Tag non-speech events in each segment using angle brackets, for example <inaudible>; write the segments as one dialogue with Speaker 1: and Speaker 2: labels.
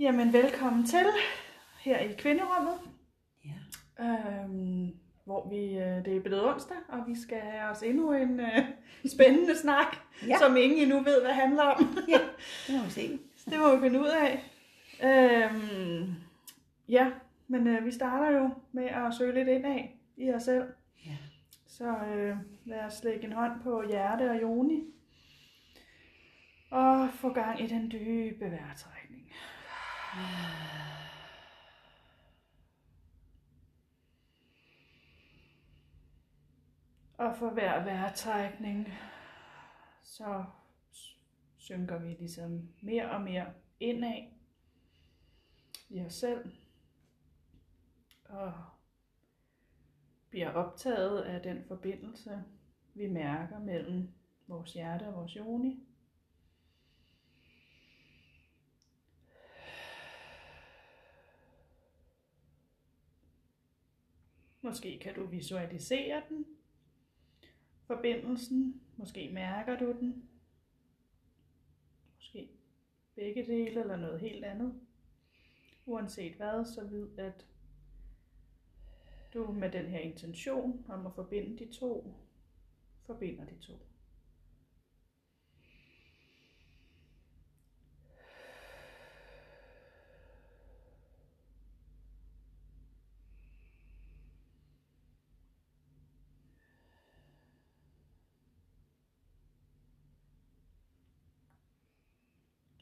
Speaker 1: Jamen, velkommen til her i Kvinderummet,
Speaker 2: Ja.
Speaker 1: øhm, hvor vi, øh, det er blevet onsdag, og vi skal have os endnu en øh, spændende snak,
Speaker 2: Ja.
Speaker 1: som ingen endnu ved, hvad handler om.
Speaker 2: ja, <laughs> det må vi se.
Speaker 1: Det må vi finde ud af. Øhm, ja, men øh, vi starter jo med at søge lidt ind af i os selv.
Speaker 2: Ja.
Speaker 1: Så øh, lad os lægge en hånd på hjerte og joni. Og få gang i den dybe vejrtrækning. Og for hver vejrtrækning, så synker vi ligesom mere og mere indad i os selv. Og bliver optaget af den forbindelse, vi mærker mellem vores hjerte og vores joni. Måske kan du visualisere den, forbindelsen. Måske mærker du den. Måske begge dele eller noget helt andet. Uanset hvad, så vid at du med den her intention om at forbinde de to, forbinder de to.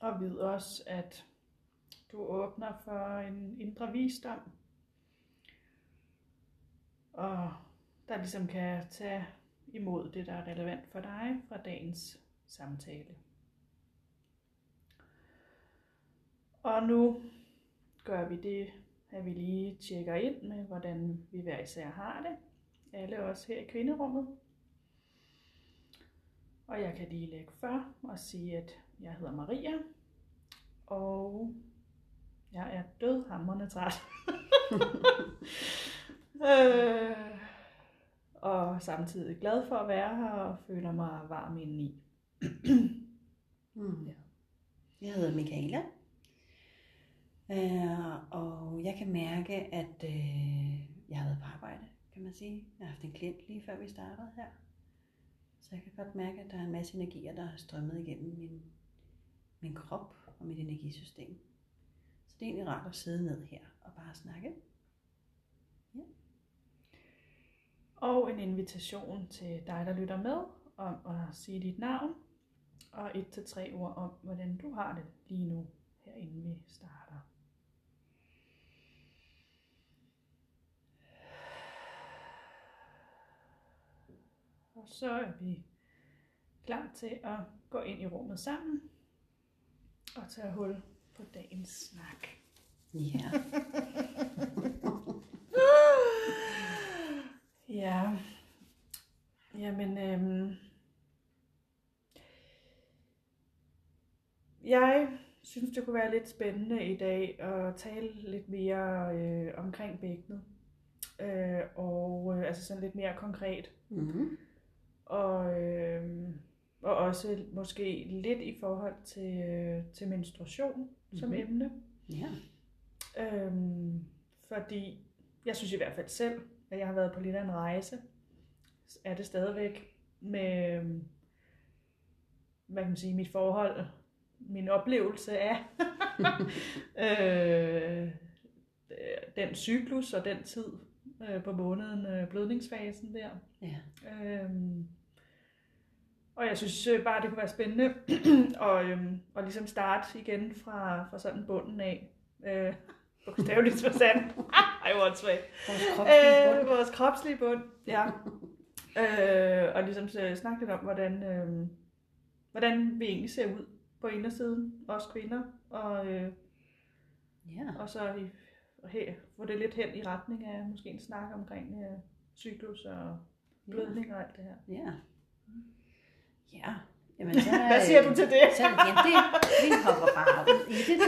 Speaker 1: Og vid også, at du åbner for en indre visdom, og der ligesom kan tage imod det, der er relevant for dig fra dagens samtale. Og nu gør vi det, at vi lige tjekker ind med, hvordan vi hver især har det. Alle os her i kvinderummet. Og jeg kan lige lægge for og sige, at jeg hedder Maria, og jeg er dødhamrende træt. <laughs> øh, og samtidig glad for at være her og føler mig varm indeni.
Speaker 2: Mm. Ja. Jeg hedder Michaela. Uh, og jeg kan mærke, at uh, jeg har været på arbejde, kan man sige. Jeg har haft en klient lige før vi startede her. Så jeg kan godt mærke, at der er en masse energier, der har strømmet igennem min, min krop og mit energisystem. Så det er egentlig rart at sidde ned her og bare snakke. Ja.
Speaker 1: Og en invitation til dig, der lytter med, om at sige dit navn og et til tre ord om, hvordan du har det lige nu, her inden vi starter. Og så er vi klar til at gå ind i rummet sammen og tage hul på dagens snak.
Speaker 2: Ja. <laughs>
Speaker 1: Ja, jamen, øhm, jeg synes, det kunne være lidt spændende i dag at tale lidt mere øh, omkring bækkenet. Øh, og øh, altså sådan lidt mere konkret.
Speaker 2: Mm-hmm.
Speaker 1: Og, øh, og også måske lidt i forhold til, øh, til menstruation mm-hmm. som
Speaker 2: Mhm.
Speaker 1: emne.
Speaker 2: Ja.
Speaker 1: Øhm, fordi jeg synes i hvert fald selv, at jeg har været på lidt af en rejse. Er det stadigvæk med, hvad kan man sige, mit forhold, min oplevelse af <laughs> øh, den cyklus og den tid øh, på måneden, øh, blødningsfasen der.
Speaker 2: Ja.
Speaker 1: Øhm, og jeg synes øh, bare, det kunne være spændende <clears throat> at, øhm, at ligesom starte igen fra, fra sådan bunden af. Øh, bogstaveligt forstand. Ej, hvor åndssvagt.
Speaker 2: Vores kropslige bund.
Speaker 1: Øh, vores kropslige bund, ja. <laughs> øh, og ligesom så snakke lidt om, hvordan, øh, hvordan vi egentlig ser ud på indersiden, os kvinder, og, øh,
Speaker 2: Ja.
Speaker 1: og så i, og her, få det lidt hen i retning af måske en snak omkring øh, cyklus og blødning og alt det her.
Speaker 2: Ja. Ja. Jamen, <laughs> så,
Speaker 1: Hvad siger du til det?
Speaker 2: Så, ja, det, vi hopper bare ud i det nu.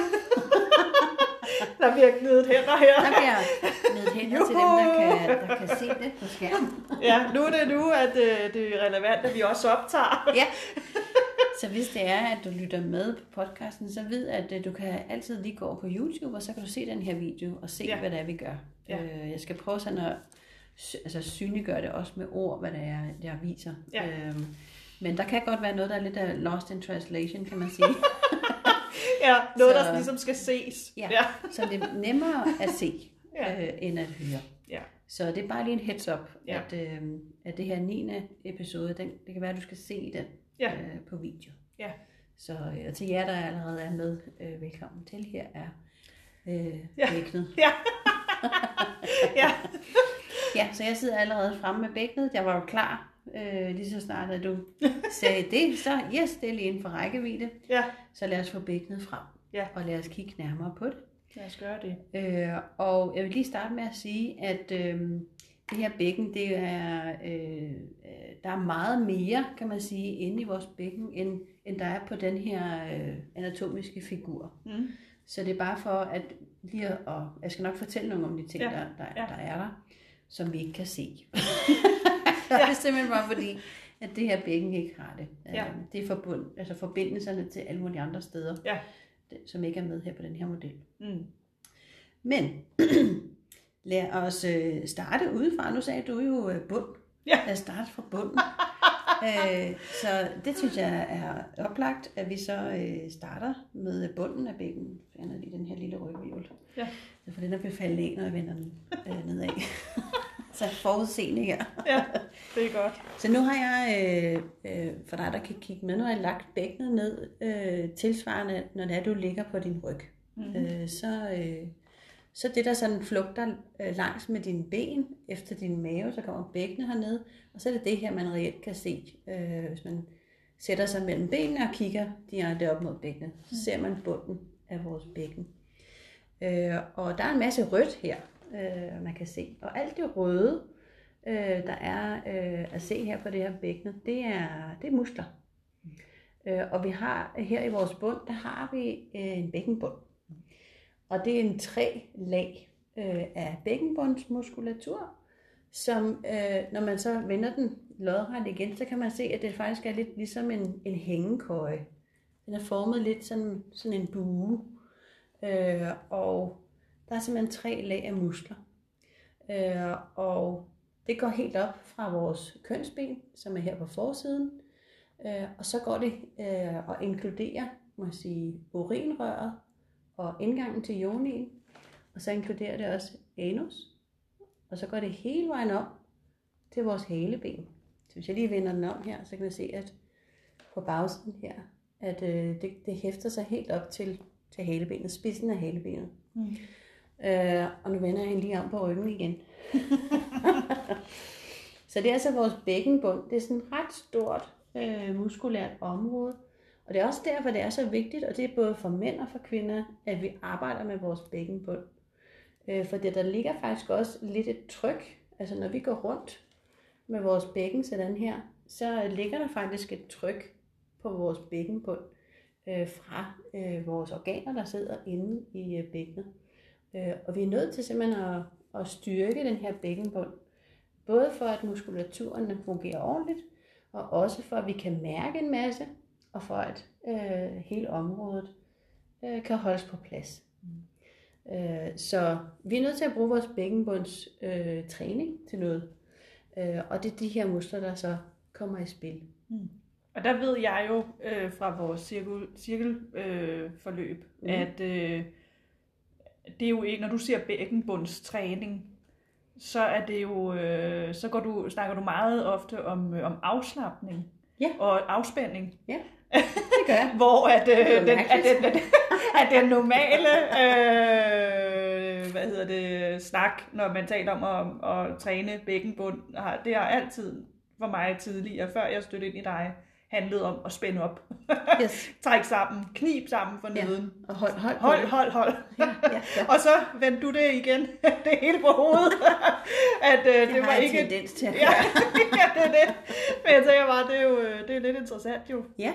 Speaker 1: Der bliver knedet hænder her.
Speaker 2: Der bliver med hænder til dem, der kan, der kan se det på skærmen.
Speaker 1: Ja, nu er det nu, at øh, det er relevant, at vi også optager.
Speaker 2: Ja. Så hvis det er, at du lytter med på podcasten, så ved at øh, du kan altid lige gå på YouTube, og så kan du se den her video og se,
Speaker 1: Ja.
Speaker 2: hvad det er, vi gør.
Speaker 1: Ja.
Speaker 2: Øh, jeg skal prøve sådan at altså, synliggøre det også med ord, hvad det er, jeg viser.
Speaker 1: Ja.
Speaker 2: Øhm, men der kan godt være noget, der er lidt af lost in translation, kan man sige. <laughs>
Speaker 1: Ja, noget,
Speaker 2: Så-
Speaker 1: der ligesom skal ses.
Speaker 2: Ja.
Speaker 1: ja.
Speaker 2: så det er nemmere at se, <laughs>
Speaker 1: Ja.
Speaker 2: øh, end at høre.
Speaker 1: Ja.
Speaker 2: Så det er bare lige en heads up,
Speaker 1: Ja.
Speaker 2: at, øh, at det her 9. episode, den, det kan være, at du skal se den
Speaker 1: Ja.
Speaker 2: øh, på video.
Speaker 1: Ja.
Speaker 2: Så øh, og til jer, der allerede er med, øh, velkommen til. Her er øh,
Speaker 1: Ja.
Speaker 2: Ja. <laughs>
Speaker 1: ja. Ja,
Speaker 2: så jeg sidder allerede fremme med bækkenet. Jeg var jo klar øh, lige så snart, at du sagde det. Så yes, det er lige inden for rækkevidde.
Speaker 1: Ja.
Speaker 2: Så lad os få bækkenet frem.
Speaker 1: Ja.
Speaker 2: Og lad os kigge nærmere på det.
Speaker 1: Lad os gøre det.
Speaker 2: Øh, og jeg vil lige starte med at sige, at øh, det her bækken, det er, øh, øh, der er meget mere, kan man sige, inde i vores bækken, end, end der er på den her øh, anatomiske figur.
Speaker 1: Mm.
Speaker 2: Så det er bare for at lige at, og jeg skal nok fortælle nogle om de ting,
Speaker 1: Ja,
Speaker 2: der, der,
Speaker 1: ja.
Speaker 2: der er der, som vi ikke kan se. <laughs> ja. Det er simpelthen bare fordi, at det her bækken ikke har det.
Speaker 1: Ja.
Speaker 2: Øh, Det er forbund, altså forbindelserne til alle mulige andre steder,
Speaker 1: Ja.
Speaker 2: som ikke er med her på den her model.
Speaker 1: Mm.
Speaker 2: Men <clears throat> lad os øh, starte udefra. Nu sagde du jo øh, bund.
Speaker 1: Ja.
Speaker 2: Lad os starte fra bunden. <laughs> øh, så det synes jeg er oplagt, at vi så øh, starter med bunden af bækken. Finder lige den her lille rygvivl.
Speaker 1: Ja.
Speaker 2: For den er befaldet af, når jeg vender den øh, nedad. <laughs> så forudseende her.
Speaker 1: Ja, det er godt.
Speaker 2: Så nu har jeg, øh, øh, for dig der kan kigge med, nu har jeg lagt bækkenet ned øh, tilsvarende, når det er, du ligger på din ryg.
Speaker 1: Mhm.
Speaker 2: Øh, så, øh, så det der sådan flugter øh, langs med dine ben, efter din mave, så kommer bækkenet herned, og så er det det her, man reelt kan se, øh, hvis man sætter sig mellem benene og kigger direkte op mod bækkenet. Så ser man bunden af vores bækken. Øh, og der er en masse rødt her, øh, man kan se. Og alt det røde, øh, der er øh, at se her på det her bækkenet, det er, det er muskler. Øh, og vi har her i vores bund, der har vi øh, en bækkenbund. Og det er en tre lag øh, af bækkenbundsmuskulatur, som øh, når man så vender den lodret igen, så kan man se, at det faktisk er lidt ligesom en, en hængekøje. Den er formet lidt sådan, sådan en bue. Øh, og der er simpelthen tre lag af muskler. Øh, og det går helt op fra vores kønsben, som er her på forsiden, øh, og så går det øh, og inkluderer, må jeg sige, urinrøret og indgangen til jonien, og så inkluderer det også anus, og så går det hele vejen op til vores haleben. Så hvis jeg lige vender den om her, så kan jeg se, at på bagsiden her, at øh, det, det hæfter sig helt op til, til halebenet, spidsen af halebenet.
Speaker 1: Mm.
Speaker 2: Øh, og nu vender jeg hende lige om på ryggen igen. <laughs> så det er altså vores bækkenbund. Det er sådan et ret stort øh, muskulært område. Og det er også derfor, det er så vigtigt, og det er både for mænd og for kvinder, at vi arbejder med vores bækkenbund. Øh, for det, der ligger faktisk også lidt et tryk. Altså når vi går rundt med vores bækken sådan her, så ligger der faktisk et tryk på vores bækkenbund øh, fra øh, vores organer, der sidder inde i øh, bækkenet. Øh, og vi er nødt til simpelthen at, at styrke den her bækkenbund. Både for at muskulaturen fungerer ordentligt, og også for at vi kan mærke en masse, og for at øh, hele området øh, kan holdes på plads. Mm. Øh, så vi er nødt til at bruge vores bækkenbunds øh, træning til noget. Øh, og det er de her muskler, der så kommer i spil.
Speaker 1: Og der ved jeg jo øh, fra vores cirkel, cirkelforløb, øh, forløb,
Speaker 2: Mhm.
Speaker 1: at øh, det er jo ikke, når du siger bækkenbundstræning, så er det jo, øh, så går du, snakker du meget ofte om, øh, om afslappning
Speaker 2: Ja.
Speaker 1: og afspænding.
Speaker 2: Ja, <laughs> det gør jeg.
Speaker 1: Hvor at,
Speaker 2: Det
Speaker 1: øh, den, at, den, at, at den normale øh, hvad hedder det, snak, når man taler om at, at træne bækkenbund, det har altid for mig tidligere, før jeg stødte ind i dig, handlet om at spænde op.
Speaker 2: Yes. <laughs>
Speaker 1: Træk sammen, knib sammen for
Speaker 2: Ja.
Speaker 1: neden.
Speaker 2: Og hold, hold,
Speaker 1: Hold, hold, hold.
Speaker 2: Ja, ja, ja. <laughs>
Speaker 1: Og så vendte du det igen, <laughs> det hele på hovedet, at øh, det,
Speaker 2: Det,
Speaker 1: var ikke...
Speaker 2: tendens til at
Speaker 1: Ja, ja, det er det. Men jeg tænker bare, det er jo øh, det er lidt interessant jo,
Speaker 2: Ja.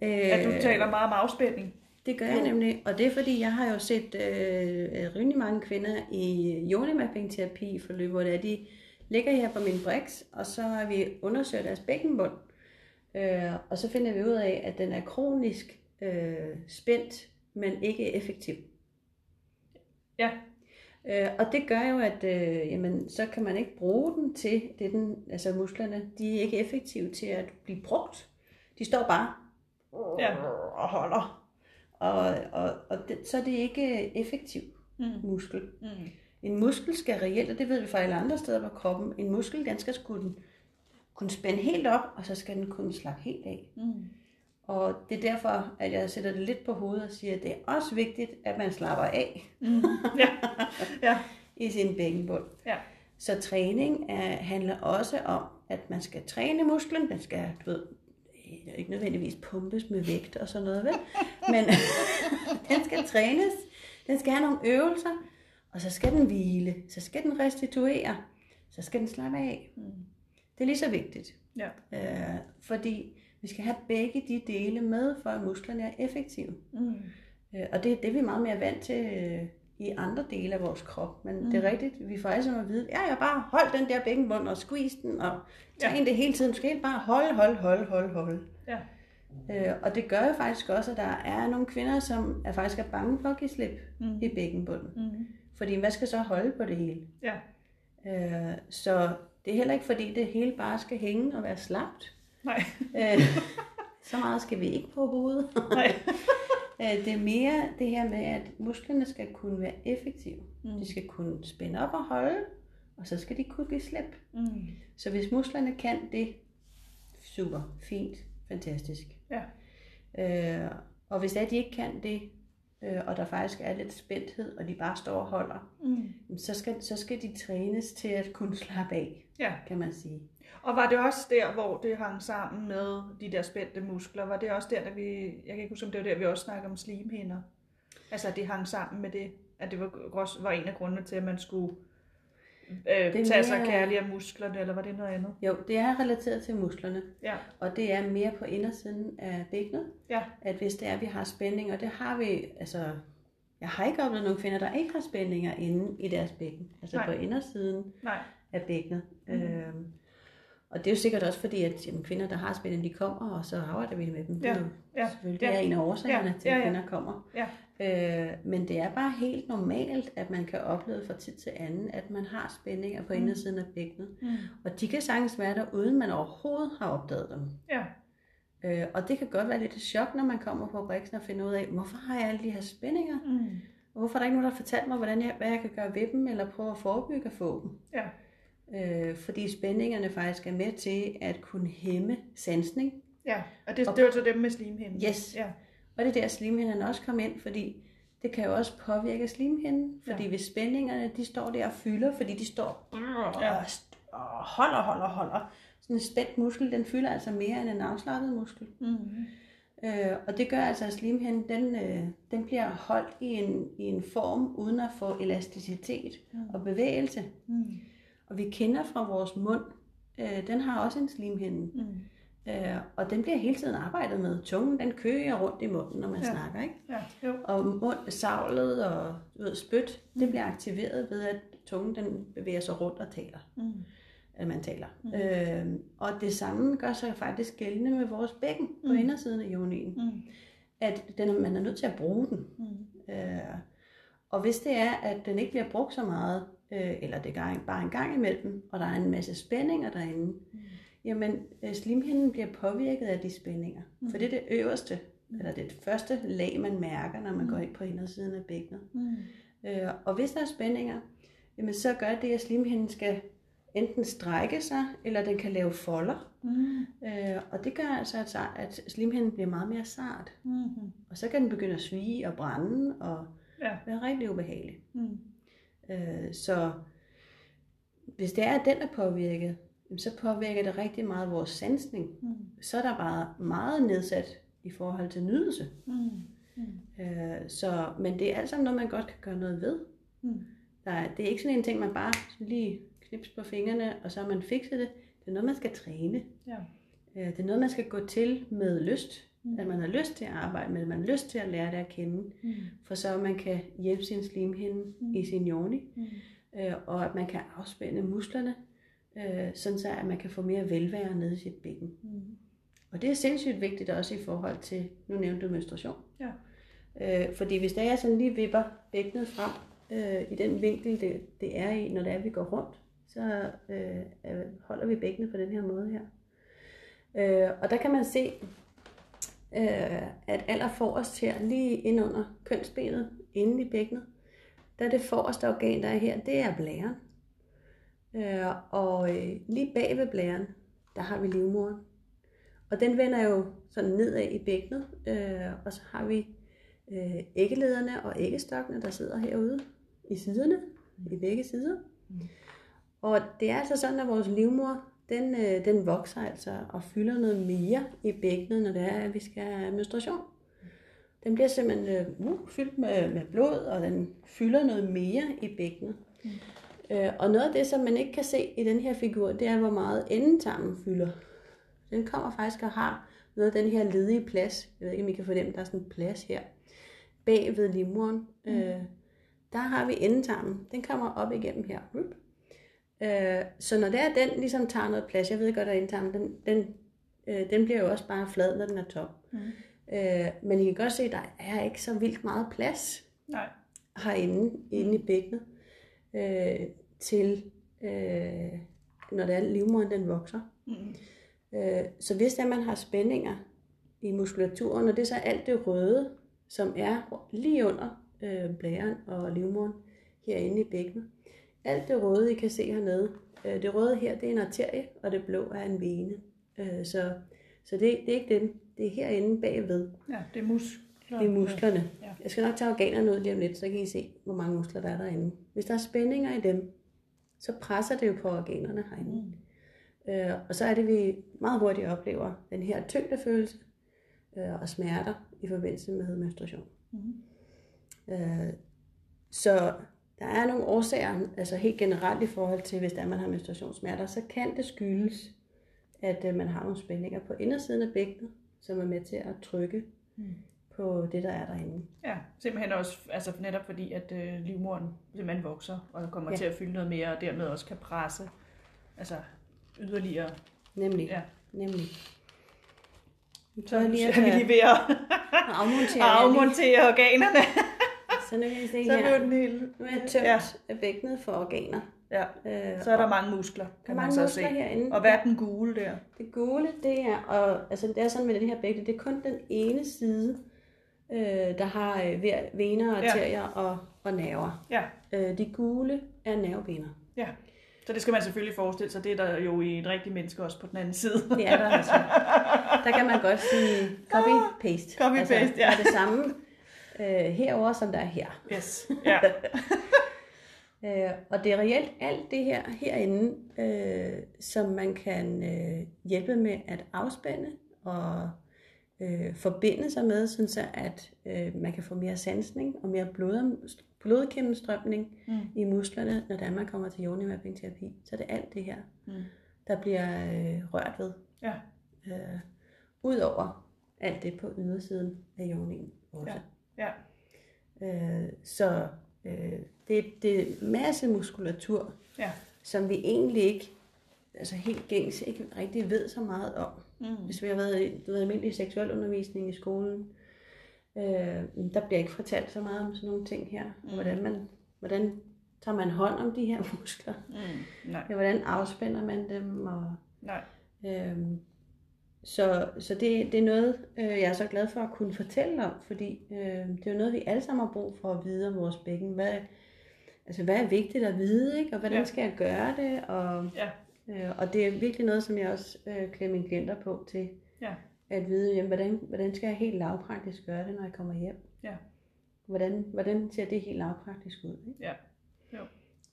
Speaker 1: at du
Speaker 2: Øh,
Speaker 1: taler meget om afspænding.
Speaker 2: Det gør jeg nemlig, og det er fordi, jeg har jo set øh, rimelig mange kvinder i yoni-mapping-terapi forløb, hvor det er, de ligger her på min brix, og så har vi undersøgt deres bækkenbund. Øh, og så finder vi ud af, at den er kronisk øh, spændt, men ikke effektiv.
Speaker 1: Ja.
Speaker 2: Øh, og det gør jo, at øh, jamen, så kan man ikke bruge den til det, den, altså musklerne, de er ikke effektive til at blive brugt. De står bare
Speaker 1: Ja.
Speaker 2: og holder. Og, og, og det, så er det ikke effektiv
Speaker 1: Mm.
Speaker 2: muskel.
Speaker 1: Mm.
Speaker 2: En muskel skal reelt, og det ved vi fra alle andre steder på kroppen, en muskel den skal kunne, kunne spænde helt op, og så skal den kunne slappe helt af.
Speaker 1: Mm.
Speaker 2: Og det er derfor, at jeg sætter det lidt på hovedet og siger, at det er også vigtigt, at man slapper af
Speaker 1: Mm. Ja. Ja. <laughs>
Speaker 2: i sin bækkenbund.
Speaker 1: Ja.
Speaker 2: Så træning er, handler også om, at man skal træne musklen. Den skal, du ved, ikke nødvendigvis pumpes med vægt og sådan noget, vel? Men <laughs> den skal trænes. Den skal have nogle øvelser, og så skal den hvile. Så skal den restituere. Så skal den slappe af.
Speaker 1: Mm.
Speaker 2: Det er lige så vigtigt.
Speaker 1: Ja.
Speaker 2: Øh, fordi vi skal have begge de dele med, for at musklerne er effektive.
Speaker 1: Mm.
Speaker 2: Øh, og det er det, vi er meget mere vant til øh, i andre dele af vores krop. Men mm. det er rigtigt, vi får alle sammen at vide, ja, jeg bare hold den der bækkenbund og squeeze den, og træn
Speaker 1: Ja.
Speaker 2: det hele tiden. Du skal helt bare holde, holde, holde, holde, holde.
Speaker 1: Ja.
Speaker 2: Øh, og det gør jo faktisk også, at der er nogle kvinder, som er faktisk er bange for at give slip
Speaker 1: Mm.
Speaker 2: i bækkenbunden.
Speaker 1: Mm.
Speaker 2: Fordi hvad skal så holde på det hele?
Speaker 1: Ja.
Speaker 2: Øh, så det er heller ikke fordi, det hele bare skal hænge og være slapt.
Speaker 1: Nej.
Speaker 2: Øh, så meget skal vi ikke på hovedet.
Speaker 1: Nej. <laughs>
Speaker 2: Øh, Det er mere det her med, at musklerne skal kunne være effektive.
Speaker 1: Mm.
Speaker 2: De skal kunne spænde op og holde, og så skal de kunne give slip.
Speaker 1: Mm.
Speaker 2: Så hvis musklerne kan det, super, fint, fantastisk.
Speaker 1: Ja.
Speaker 2: Øh, og hvis det er, de ikke kan det, øh, og der faktisk er lidt spændthed, og de bare står og holder,
Speaker 1: Mm.
Speaker 2: så skal, så skal de trænes til at kunne slappe af,
Speaker 1: Ja.
Speaker 2: kan man sige.
Speaker 1: Og var det også der, hvor det hang sammen med de der spændte muskler? Var det også der, da vi... Jeg kan ikke huske, om det var der, vi også snakkede om slimhinder. Altså, at det hang sammen med det. At det var, også var en af grundene til, at man skulle øh,
Speaker 2: er
Speaker 1: tage sig
Speaker 2: mere-
Speaker 1: kærlig af musklerne, eller var det noget andet?
Speaker 2: Jo, det er relateret til musklerne,
Speaker 1: Ja.
Speaker 2: og det er mere på indersiden af bækkenet.
Speaker 1: Ja.
Speaker 2: at hvis det er, at vi har spændinger, og det har vi, altså, jeg har ikke oplevet nogle kvinder, der ikke har spændinger inde i deres bækken, altså
Speaker 1: Nej.
Speaker 2: på indersiden
Speaker 1: Nej.
Speaker 2: Af bækkenet. Mm. Øhm, og det er jo sikkert også fordi, at jamen, kvinder, der har spændinger, de kommer, og så arbejder vi med dem.
Speaker 1: Ja. Ja.
Speaker 2: selvfølgelig
Speaker 1: Ja.
Speaker 2: det er en af årsagerne
Speaker 1: Ja.
Speaker 2: til, at
Speaker 1: Ja, ja.
Speaker 2: kvinder kommer.
Speaker 1: Ja.
Speaker 2: Øh, men det er bare helt normalt, at man kan opleve fra tid til anden, at man har spændinger på
Speaker 1: Mm.
Speaker 2: indersiden af bækkenet.
Speaker 1: Mm.
Speaker 2: Og de kan sagtens være der, uden man overhovedet har opdaget dem.
Speaker 1: Ja.
Speaker 2: Øh, og det kan godt være lidt et chok, når man kommer på briksen og finder ud af, hvorfor har jeg alle de her spændinger?
Speaker 1: Mm.
Speaker 2: Og hvorfor er der ikke nogen, der har fortalt mig, hvordan jeg, hvad jeg kan gøre ved dem, eller prøve at forebygge at få dem?
Speaker 1: Ja.
Speaker 2: Øh, fordi spændingerne faktisk er med til at kunne hæmme sansning.
Speaker 1: Ja. Og det, det var så dem med slimhinden?
Speaker 2: Yes.
Speaker 1: Ja.
Speaker 2: Og det er der slimhinden også kom ind, fordi det kan jo også påvirke slimhinden. Fordi
Speaker 1: Ja.
Speaker 2: hvis spændingerne, de står der og fylder, fordi de står og,
Speaker 1: Ja.
Speaker 2: og holder, holder, holder. Sådan en spændt muskel, den fylder altså mere end en afslappet muskel.
Speaker 1: Mm.
Speaker 2: Øh, og det gør altså, at slimhinden den, øh, den bliver holdt i en, i en form uden at få elasticitet
Speaker 1: Mm.
Speaker 2: og bevægelse.
Speaker 1: Mm.
Speaker 2: Og vi kender fra vores mund, øh, den har også en slimhinde.
Speaker 1: Mm.
Speaker 2: Øh, og den bliver hele tiden arbejdet med. Tungen den kører rundt i munden, når man
Speaker 1: Ja.
Speaker 2: snakker. Ikke?
Speaker 1: Ja. Jo.
Speaker 2: Og mund, savlet og du ved, spyt, det bliver aktiveret ved, at tungen den bevæger sig rundt og taler.
Speaker 1: Mm.
Speaker 2: At man taler.
Speaker 1: Mm.
Speaker 2: Mm. Øh, og det samme gør sig faktisk gældende med vores bækken på
Speaker 1: Mm.
Speaker 2: indersiden af ionien.
Speaker 1: Mm.
Speaker 2: At den, man er nødt til at bruge den.
Speaker 1: Mm.
Speaker 2: Øh, og hvis det er, at den ikke bliver brugt så meget, øh, eller det er bare en gang imellem, og der er en masse spændinger derinde,
Speaker 1: Mm.
Speaker 2: jamen øh, slimhinden bliver påvirket af de spændinger.
Speaker 1: Mm.
Speaker 2: For det er det øverste,
Speaker 1: Mm.
Speaker 2: eller det første lag, man mærker, når man
Speaker 1: Mm.
Speaker 2: går ind på indersiden af bækkenet.
Speaker 1: Mm.
Speaker 2: Øh, og hvis der er spændinger, jamen så gør det, at slimhinden skal enten strække sig, eller den kan lave folder.
Speaker 1: Mm.
Speaker 2: Øh, og det gør altså, at, at slimhinden bliver meget mere sart.
Speaker 1: Mm.
Speaker 2: Og så kan den begynde at svige og brænde, og
Speaker 1: Ja.
Speaker 2: være rigtig ubehagelig.
Speaker 1: Mm.
Speaker 2: Øh, så hvis det er, at den er påvirket, så påvirker det rigtig meget vores sansning.
Speaker 1: Mm.
Speaker 2: Så er der bare meget nedsat i forhold til nydelse.
Speaker 1: Mm. Mm.
Speaker 2: Øh, så, men det er alt sammen noget, man godt kan gøre noget ved.
Speaker 1: Mm.
Speaker 2: Der er, det er ikke sådan en ting, man bare lige knips på fingrene, og så har man fikset det. Det er noget, man skal træne.
Speaker 1: Ja.
Speaker 2: Øh, det er noget, man skal gå til med lyst.
Speaker 1: Mm.
Speaker 2: At man har lyst til at arbejde med det, man har lyst til at lære det at kende.
Speaker 1: Mm.
Speaker 2: For så man kan hjælpe sin slimhinde
Speaker 1: Mm.
Speaker 2: i sin joni.
Speaker 1: Mm.
Speaker 2: øh, og at man kan afspænde musklerne, øh, sådan så at man kan få mere velvære nede i sit bækken.
Speaker 1: Mm.
Speaker 2: Og det er sindssygt vigtigt også i forhold til, nu nævnte du menstruation.
Speaker 1: Ja.
Speaker 2: Øh, fordi hvis der er sådan lige vipper bækkenet frem øh, i den vinkel, det, det er i, når det er, vi går rundt, så øh, øh, holder vi bækkenet på den her måde her. Øh, og der kan man se, øh, at aller forrest her, lige ind under kønsbenet, inde i bækkenet, der er det forreste organ, der er her, det er blæren. Øh, og øh, lige bag ved blæren, der har vi livmoderen. Og den vender jo sådan nedad i bækkenet, øh, og så har vi øh, æggelederne og æggestokkene, der sidder herude i siderne, i begge sider. Mm. Og det er altså sådan, at vores livmor, den, øh, den vokser altså og fylder noget mere i bækkenet, når det er, at vi skal have menstruation. Den bliver simpelthen øh, uh, fyldt med, med blod, og den fylder noget mere i bækkenet. Mm. Øh, og noget af det, som man ikke kan se i den her figur, det er, hvor meget endetarmen fylder. Den kommer faktisk og har noget af den her ledige plads. Jeg ved ikke, om I kan fornemme, der er sådan en plads her. Bag ved livmoderen. Mm. Øh, der har vi endetarmen. Den kommer op igennem her. Øh, så når det er, den ligesom tager noget plads, jeg ved godt, at endetarmen, den, den, øh, den bliver jo også bare flad, når den er tom. Mm. Øh, men I kan godt se, at der er ikke så vildt meget plads
Speaker 1: Nej.
Speaker 2: herinde inde i bækkenet øh, til, øh, når det er, livmoderen den vokser. Mm. Øh, så hvis der man har spændinger i muskulaturen, og det er så alt det røde, som er lige under øh, blæren og livmoderen herinde i bækkenet. Alt det røde, I kan se hernede, øh, det røde her, det er en arterie, og det blå er en vene. Øh, så så det, det er ikke dem, det er herinde bagved.
Speaker 1: Ja, det er muskler.
Speaker 2: Det er musklerne. Ja. Jeg skal nok tage organerne ud lige om lidt, så kan I se, hvor mange muskler der er derinde. Hvis der er spændinger i dem, så presser det jo på organerne herinde. Mm. Øh, og så er det, vi meget hurtigt oplever den her tyngdefølelse øh, og smerter i forbindelse med menstruation. Mm. Øh, så der er nogle årsager, altså helt generelt i forhold til, hvis der man har menstruationssmerter, så kan det skyldes, at øh, man har nogle spændinger på indersiden af bækkenet, som er med til at trykke mm. på det, der er derinde.
Speaker 1: Ja, simpelthen også altså netop fordi, at øh, livmoderen simpelthen vokser og kommer ja. til at fylde noget mere, og dermed også kan presse altså yderligere.
Speaker 2: Nemlig,
Speaker 1: Ja.
Speaker 2: nemlig.
Speaker 1: Så er, lige, er vi lige ved at <laughs>
Speaker 2: afmontere,
Speaker 1: afmontere organerne.
Speaker 2: Så nu kan I se
Speaker 1: Så
Speaker 2: her.
Speaker 1: den helt...
Speaker 2: Nu er jeg tømt
Speaker 1: Ja.
Speaker 2: ja. bækkenet for organer.
Speaker 1: Ja,
Speaker 2: Øh,
Speaker 1: så er der mange muskler, kan man så
Speaker 2: muskler
Speaker 1: se.
Speaker 2: herinde.
Speaker 1: Og hvad er den gule der?
Speaker 2: Det gule, det er, og, altså det er sådan med det her bækken, det er kun den ene side, øh, der har øh, vener,
Speaker 1: Ja.
Speaker 2: arterier og, og nerver.
Speaker 1: Ja,
Speaker 2: Øh, de gule er nervevener.
Speaker 1: ja. Så det skal man selvfølgelig forestille sig, det er der jo i et rigtigt menneske også på den anden side.
Speaker 2: Det er der altså. Der kan man godt sige <laughs> copy-paste.
Speaker 1: Copy-paste,
Speaker 2: altså,
Speaker 1: ja.
Speaker 2: Der er det samme øh, herover som der er her.
Speaker 1: Yes, <laughs> ja.
Speaker 2: Øh, og det er reelt alt det her herinde, øh, som man kan øh, hjælpe med at afspænde og øh, forbinde sig med, sådan så at øh, man kan få mere sansning og mere blod, blodgennemstrømning
Speaker 1: Mm.
Speaker 2: i musklerne, når der man kommer til yoni-mapping-terapi. Så det er alt det her,
Speaker 1: Mm.
Speaker 2: der bliver øh, rørt ved.
Speaker 1: Ja.
Speaker 2: Øh, Udover alt det på ydersiden af yonien også.
Speaker 1: Ja.
Speaker 2: Øh, så øh, det, det er masse muskulatur,
Speaker 1: Ja.
Speaker 2: som vi egentlig ikke, altså helt gængs, ikke rigtig ved så meget om.
Speaker 1: Mm.
Speaker 2: Hvis vi har været i du ved, almindelig seksuel undervisning i skolen, øh, der bliver ikke fortalt så meget om sådan nogle ting her. Mm. Hvordan, man, hvordan tager man hånd om de her <laughs> muskler?
Speaker 1: Mm. Nej,
Speaker 2: Ja, hvordan afspænder man dem? Og,
Speaker 1: nej.
Speaker 2: Øhm, så så det, det er noget, øh, jeg er så glad for at kunne fortælle om, fordi øh, det er jo noget, vi alle sammen har brug for at vide om vores bækken. Hvad, altså, hvad er vigtigt at vide, ikke? og hvordan
Speaker 1: Ja.
Speaker 2: skal jeg gøre det? Og,
Speaker 1: Ja.
Speaker 2: øh, og det er virkelig noget, som jeg også øh, klæder mine klienter på til
Speaker 1: Ja.
Speaker 2: at vide, jamen, hvordan, hvordan skal jeg helt lavpraktisk gøre det, når jeg kommer hjem?
Speaker 1: Ja.
Speaker 2: Hvordan, hvordan ser det helt lavpraktisk ud? Ikke?
Speaker 1: Ja. Jo.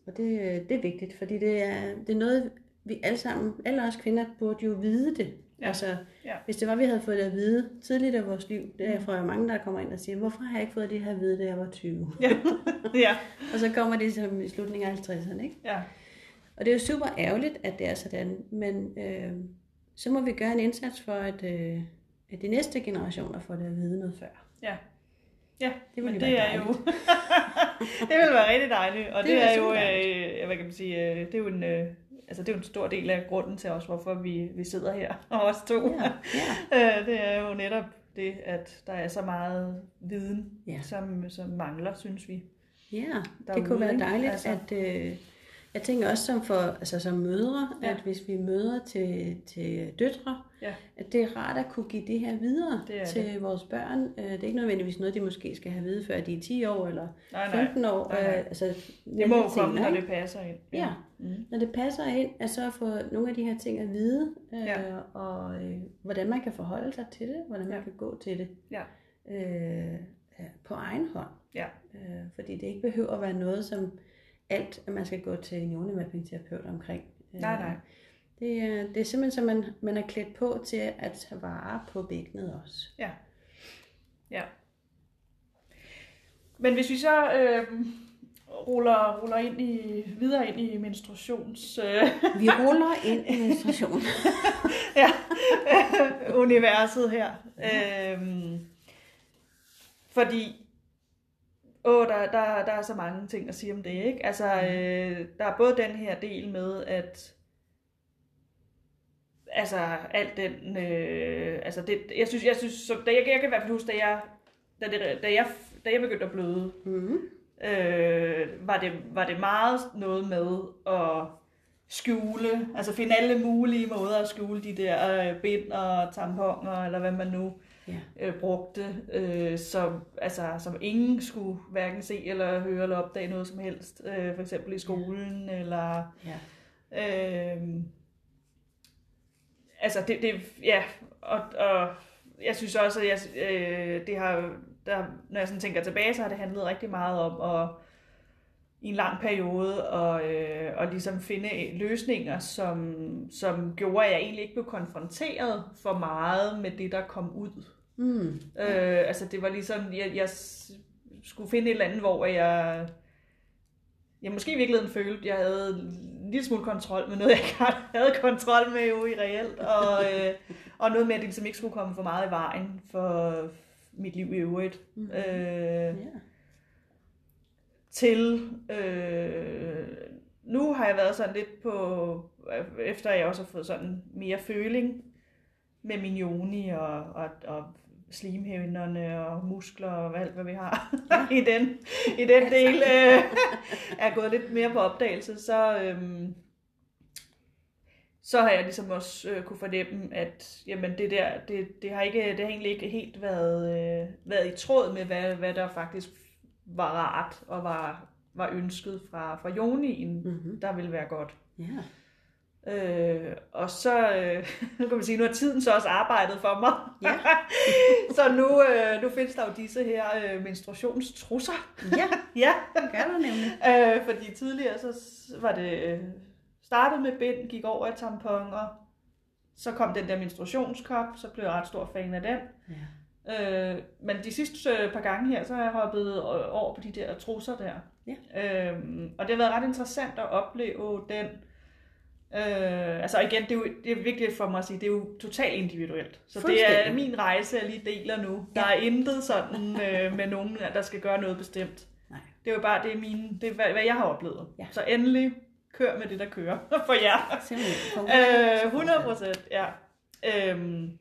Speaker 2: Og det, øh, det er vigtigt, fordi det er, det er noget, vi alle sammen, alle os kvinder, burde jo vide det.
Speaker 1: Ja.
Speaker 2: Altså,
Speaker 1: Ja.
Speaker 2: hvis det var, vi havde fået det at vide tidligt i vores liv, det er fra mange, der kommer ind og siger, hvorfor har jeg ikke fået det her at vide, da jeg var 20?
Speaker 1: Ja. <laughs> ja.
Speaker 2: og så kommer det som i slutningen af 50'erne, ikke?
Speaker 1: Ja.
Speaker 2: Og det er jo super ærgerligt, at det er sådan, men øh, så må vi gøre en indsats for, at, øh, at de næste generationer får det at vide noget før.
Speaker 1: Ja. Ja,
Speaker 2: Det
Speaker 1: men det
Speaker 2: være
Speaker 1: er jo... <laughs> det vil være rigtig dejligt. Og <laughs>
Speaker 2: Det
Speaker 1: det, er
Speaker 2: være
Speaker 1: jo, øh, hvad kan man sige, øh, det er jo en, øh, altså det er jo en stor del af grunden til også, hvorfor vi, vi sidder her, og <laughs> os to.
Speaker 2: Ja, ja. <laughs>
Speaker 1: Øh, det er jo netop det, at der er så meget viden,
Speaker 2: Ja.
Speaker 1: som, som mangler, synes vi.
Speaker 2: Ja, det
Speaker 1: derude,
Speaker 2: kunne være dejligt,
Speaker 1: altså...
Speaker 2: at... Øh, jeg tænker også som, for, altså som mødre,
Speaker 1: Ja.
Speaker 2: ja. at hvis vi møder til, til døtre,
Speaker 1: Ja.
Speaker 2: at det er rart at kunne give det her videre
Speaker 1: Det
Speaker 2: til vores børn. Øh, Det er ikke nødvendigvis noget, de måske skal have vide, før de er 10 år eller
Speaker 1: Nej, nej.
Speaker 2: 15 år.
Speaker 1: Nej, nej.
Speaker 2: Øh, Altså,
Speaker 1: Det må jo komme, når det passer ind.
Speaker 2: Ja.
Speaker 1: Mm.
Speaker 2: Når det passer ind, at så få nogle af de her ting at vide, øh,
Speaker 1: Ja.
Speaker 2: og øh, hvordan man kan forholde sig til det, hvordan man
Speaker 1: Ja.
Speaker 2: kan gå til det
Speaker 1: Ja.
Speaker 2: øh, ja, på egen hånd.
Speaker 1: Ja.
Speaker 2: Øh, fordi det ikke behøver at være noget, som alt, at man skal gå til en jordnemapping-terapeut omkring. Øh,
Speaker 1: Nej, nej.
Speaker 2: Det er, det er simpelthen, så man, man er klædt på til at tage vare på bækkenet også.
Speaker 1: Ja. Ja. Men hvis vi så øh, ruller, ruller ind i, videre ind i menstruations... Øh, <laughs>
Speaker 2: Vi ruller ind i menstruation. <laughs>
Speaker 1: ja, <laughs> universet her. Øhm, fordi åh, der, der, der er så mange ting at sige om det, ikke? Altså, øh, der er både den her del med, at altså, alt den, øh, altså, det, jeg synes, jeg synes, så, da jeg, jeg kan i hvert fald huske, da jeg, da, det, da jeg, da jeg begyndte at bløde,
Speaker 2: Mm.
Speaker 1: øh, var, det, var det meget noget med at skjule, altså finde alle mulige måder at skjule de der øh, bind og tamponer, eller hvad man nu
Speaker 2: Ja.
Speaker 1: øh, brugte, øh, som, altså, som ingen skulle hverken se eller høre eller opdage noget som helst, øh, for eksempel i skolen, eller
Speaker 2: ja.
Speaker 1: øh, altså det, det ja, og, og jeg synes også, at jeg, øh, det har, der, når jeg sådan tænker tilbage, så har det handlet rigtig meget om at i en lang periode og, øh, og ligesom finde løsninger, som, som gjorde, at jeg egentlig ikke blev konfronteret for meget med det, der kom ud.
Speaker 2: Mm.
Speaker 1: Øh, altså det var ligesom, jeg, jeg skulle finde et eller andet, hvor jeg, jeg måske i virkeligheden følte, jeg havde en lille smule kontrol med noget, <laughs> jeg ikke havde kontrol med jo i reelt, og, øh, og noget med, at det ligesom ikke skulle komme for meget i vejen for mit liv i øvrigt.
Speaker 2: Mm.
Speaker 1: Øh,
Speaker 2: Ja.
Speaker 1: Til øh, nu har jeg været sådan lidt på, efter jeg også har fået sådan mere føling med min joni og, og, og slimhævnerne og muskler og alt, hvad vi har
Speaker 2: Ja. <laughs>
Speaker 1: i den, i den del, øh, er gået lidt mere på opdagelse, så, øhm, så har jeg ligesom også øh, kunne fornemme, at jamen, det der, det, det, har ikke, det har egentlig ikke helt været, øh, været i tråd med, hvad, hvad der faktisk var rart og var, var ønsket fra, fra Jonien,
Speaker 2: Mm-hmm.
Speaker 1: der ville være godt.
Speaker 2: Ja.
Speaker 1: Øh, og så øh, <laughs> nu kan man sige, nu har tiden så også arbejdet for mig.
Speaker 2: Ja. <laughs>
Speaker 1: så nu, øh, nu findes der jo disse her øh, menstruationstrusser.
Speaker 2: Ja, <laughs>
Speaker 1: ja,
Speaker 2: det gør du nemlig.
Speaker 1: øh, fordi tidligere så var det øh, startet med bind, gik over i tamponer, så kom den der menstruationskop, så blev jeg ret stor fan af den.
Speaker 2: Ja.
Speaker 1: Øh, men de sidste øh, par gange her, så har jeg hoppet øh, over på de der trusser der.
Speaker 2: Ja.
Speaker 1: Øhm, og det har været ret interessant at opleve den. Øh, altså igen, det er, jo, det er vigtigt for mig at sige, det er jo totalt individuelt. Så det er min rejse, jeg lige deler nu.
Speaker 2: Ja.
Speaker 1: Der er intet sådan øh, med nogen, der skal gøre noget bestemt.
Speaker 2: Nej.
Speaker 1: Det er jo bare, det er, mine, det er hvad, hvad jeg har oplevet.
Speaker 2: Ja.
Speaker 1: Så endelig, kør med det, der kører <laughs> for jer.
Speaker 2: Simpelthen.
Speaker 1: Øh, 100 procent, ja. Øhm,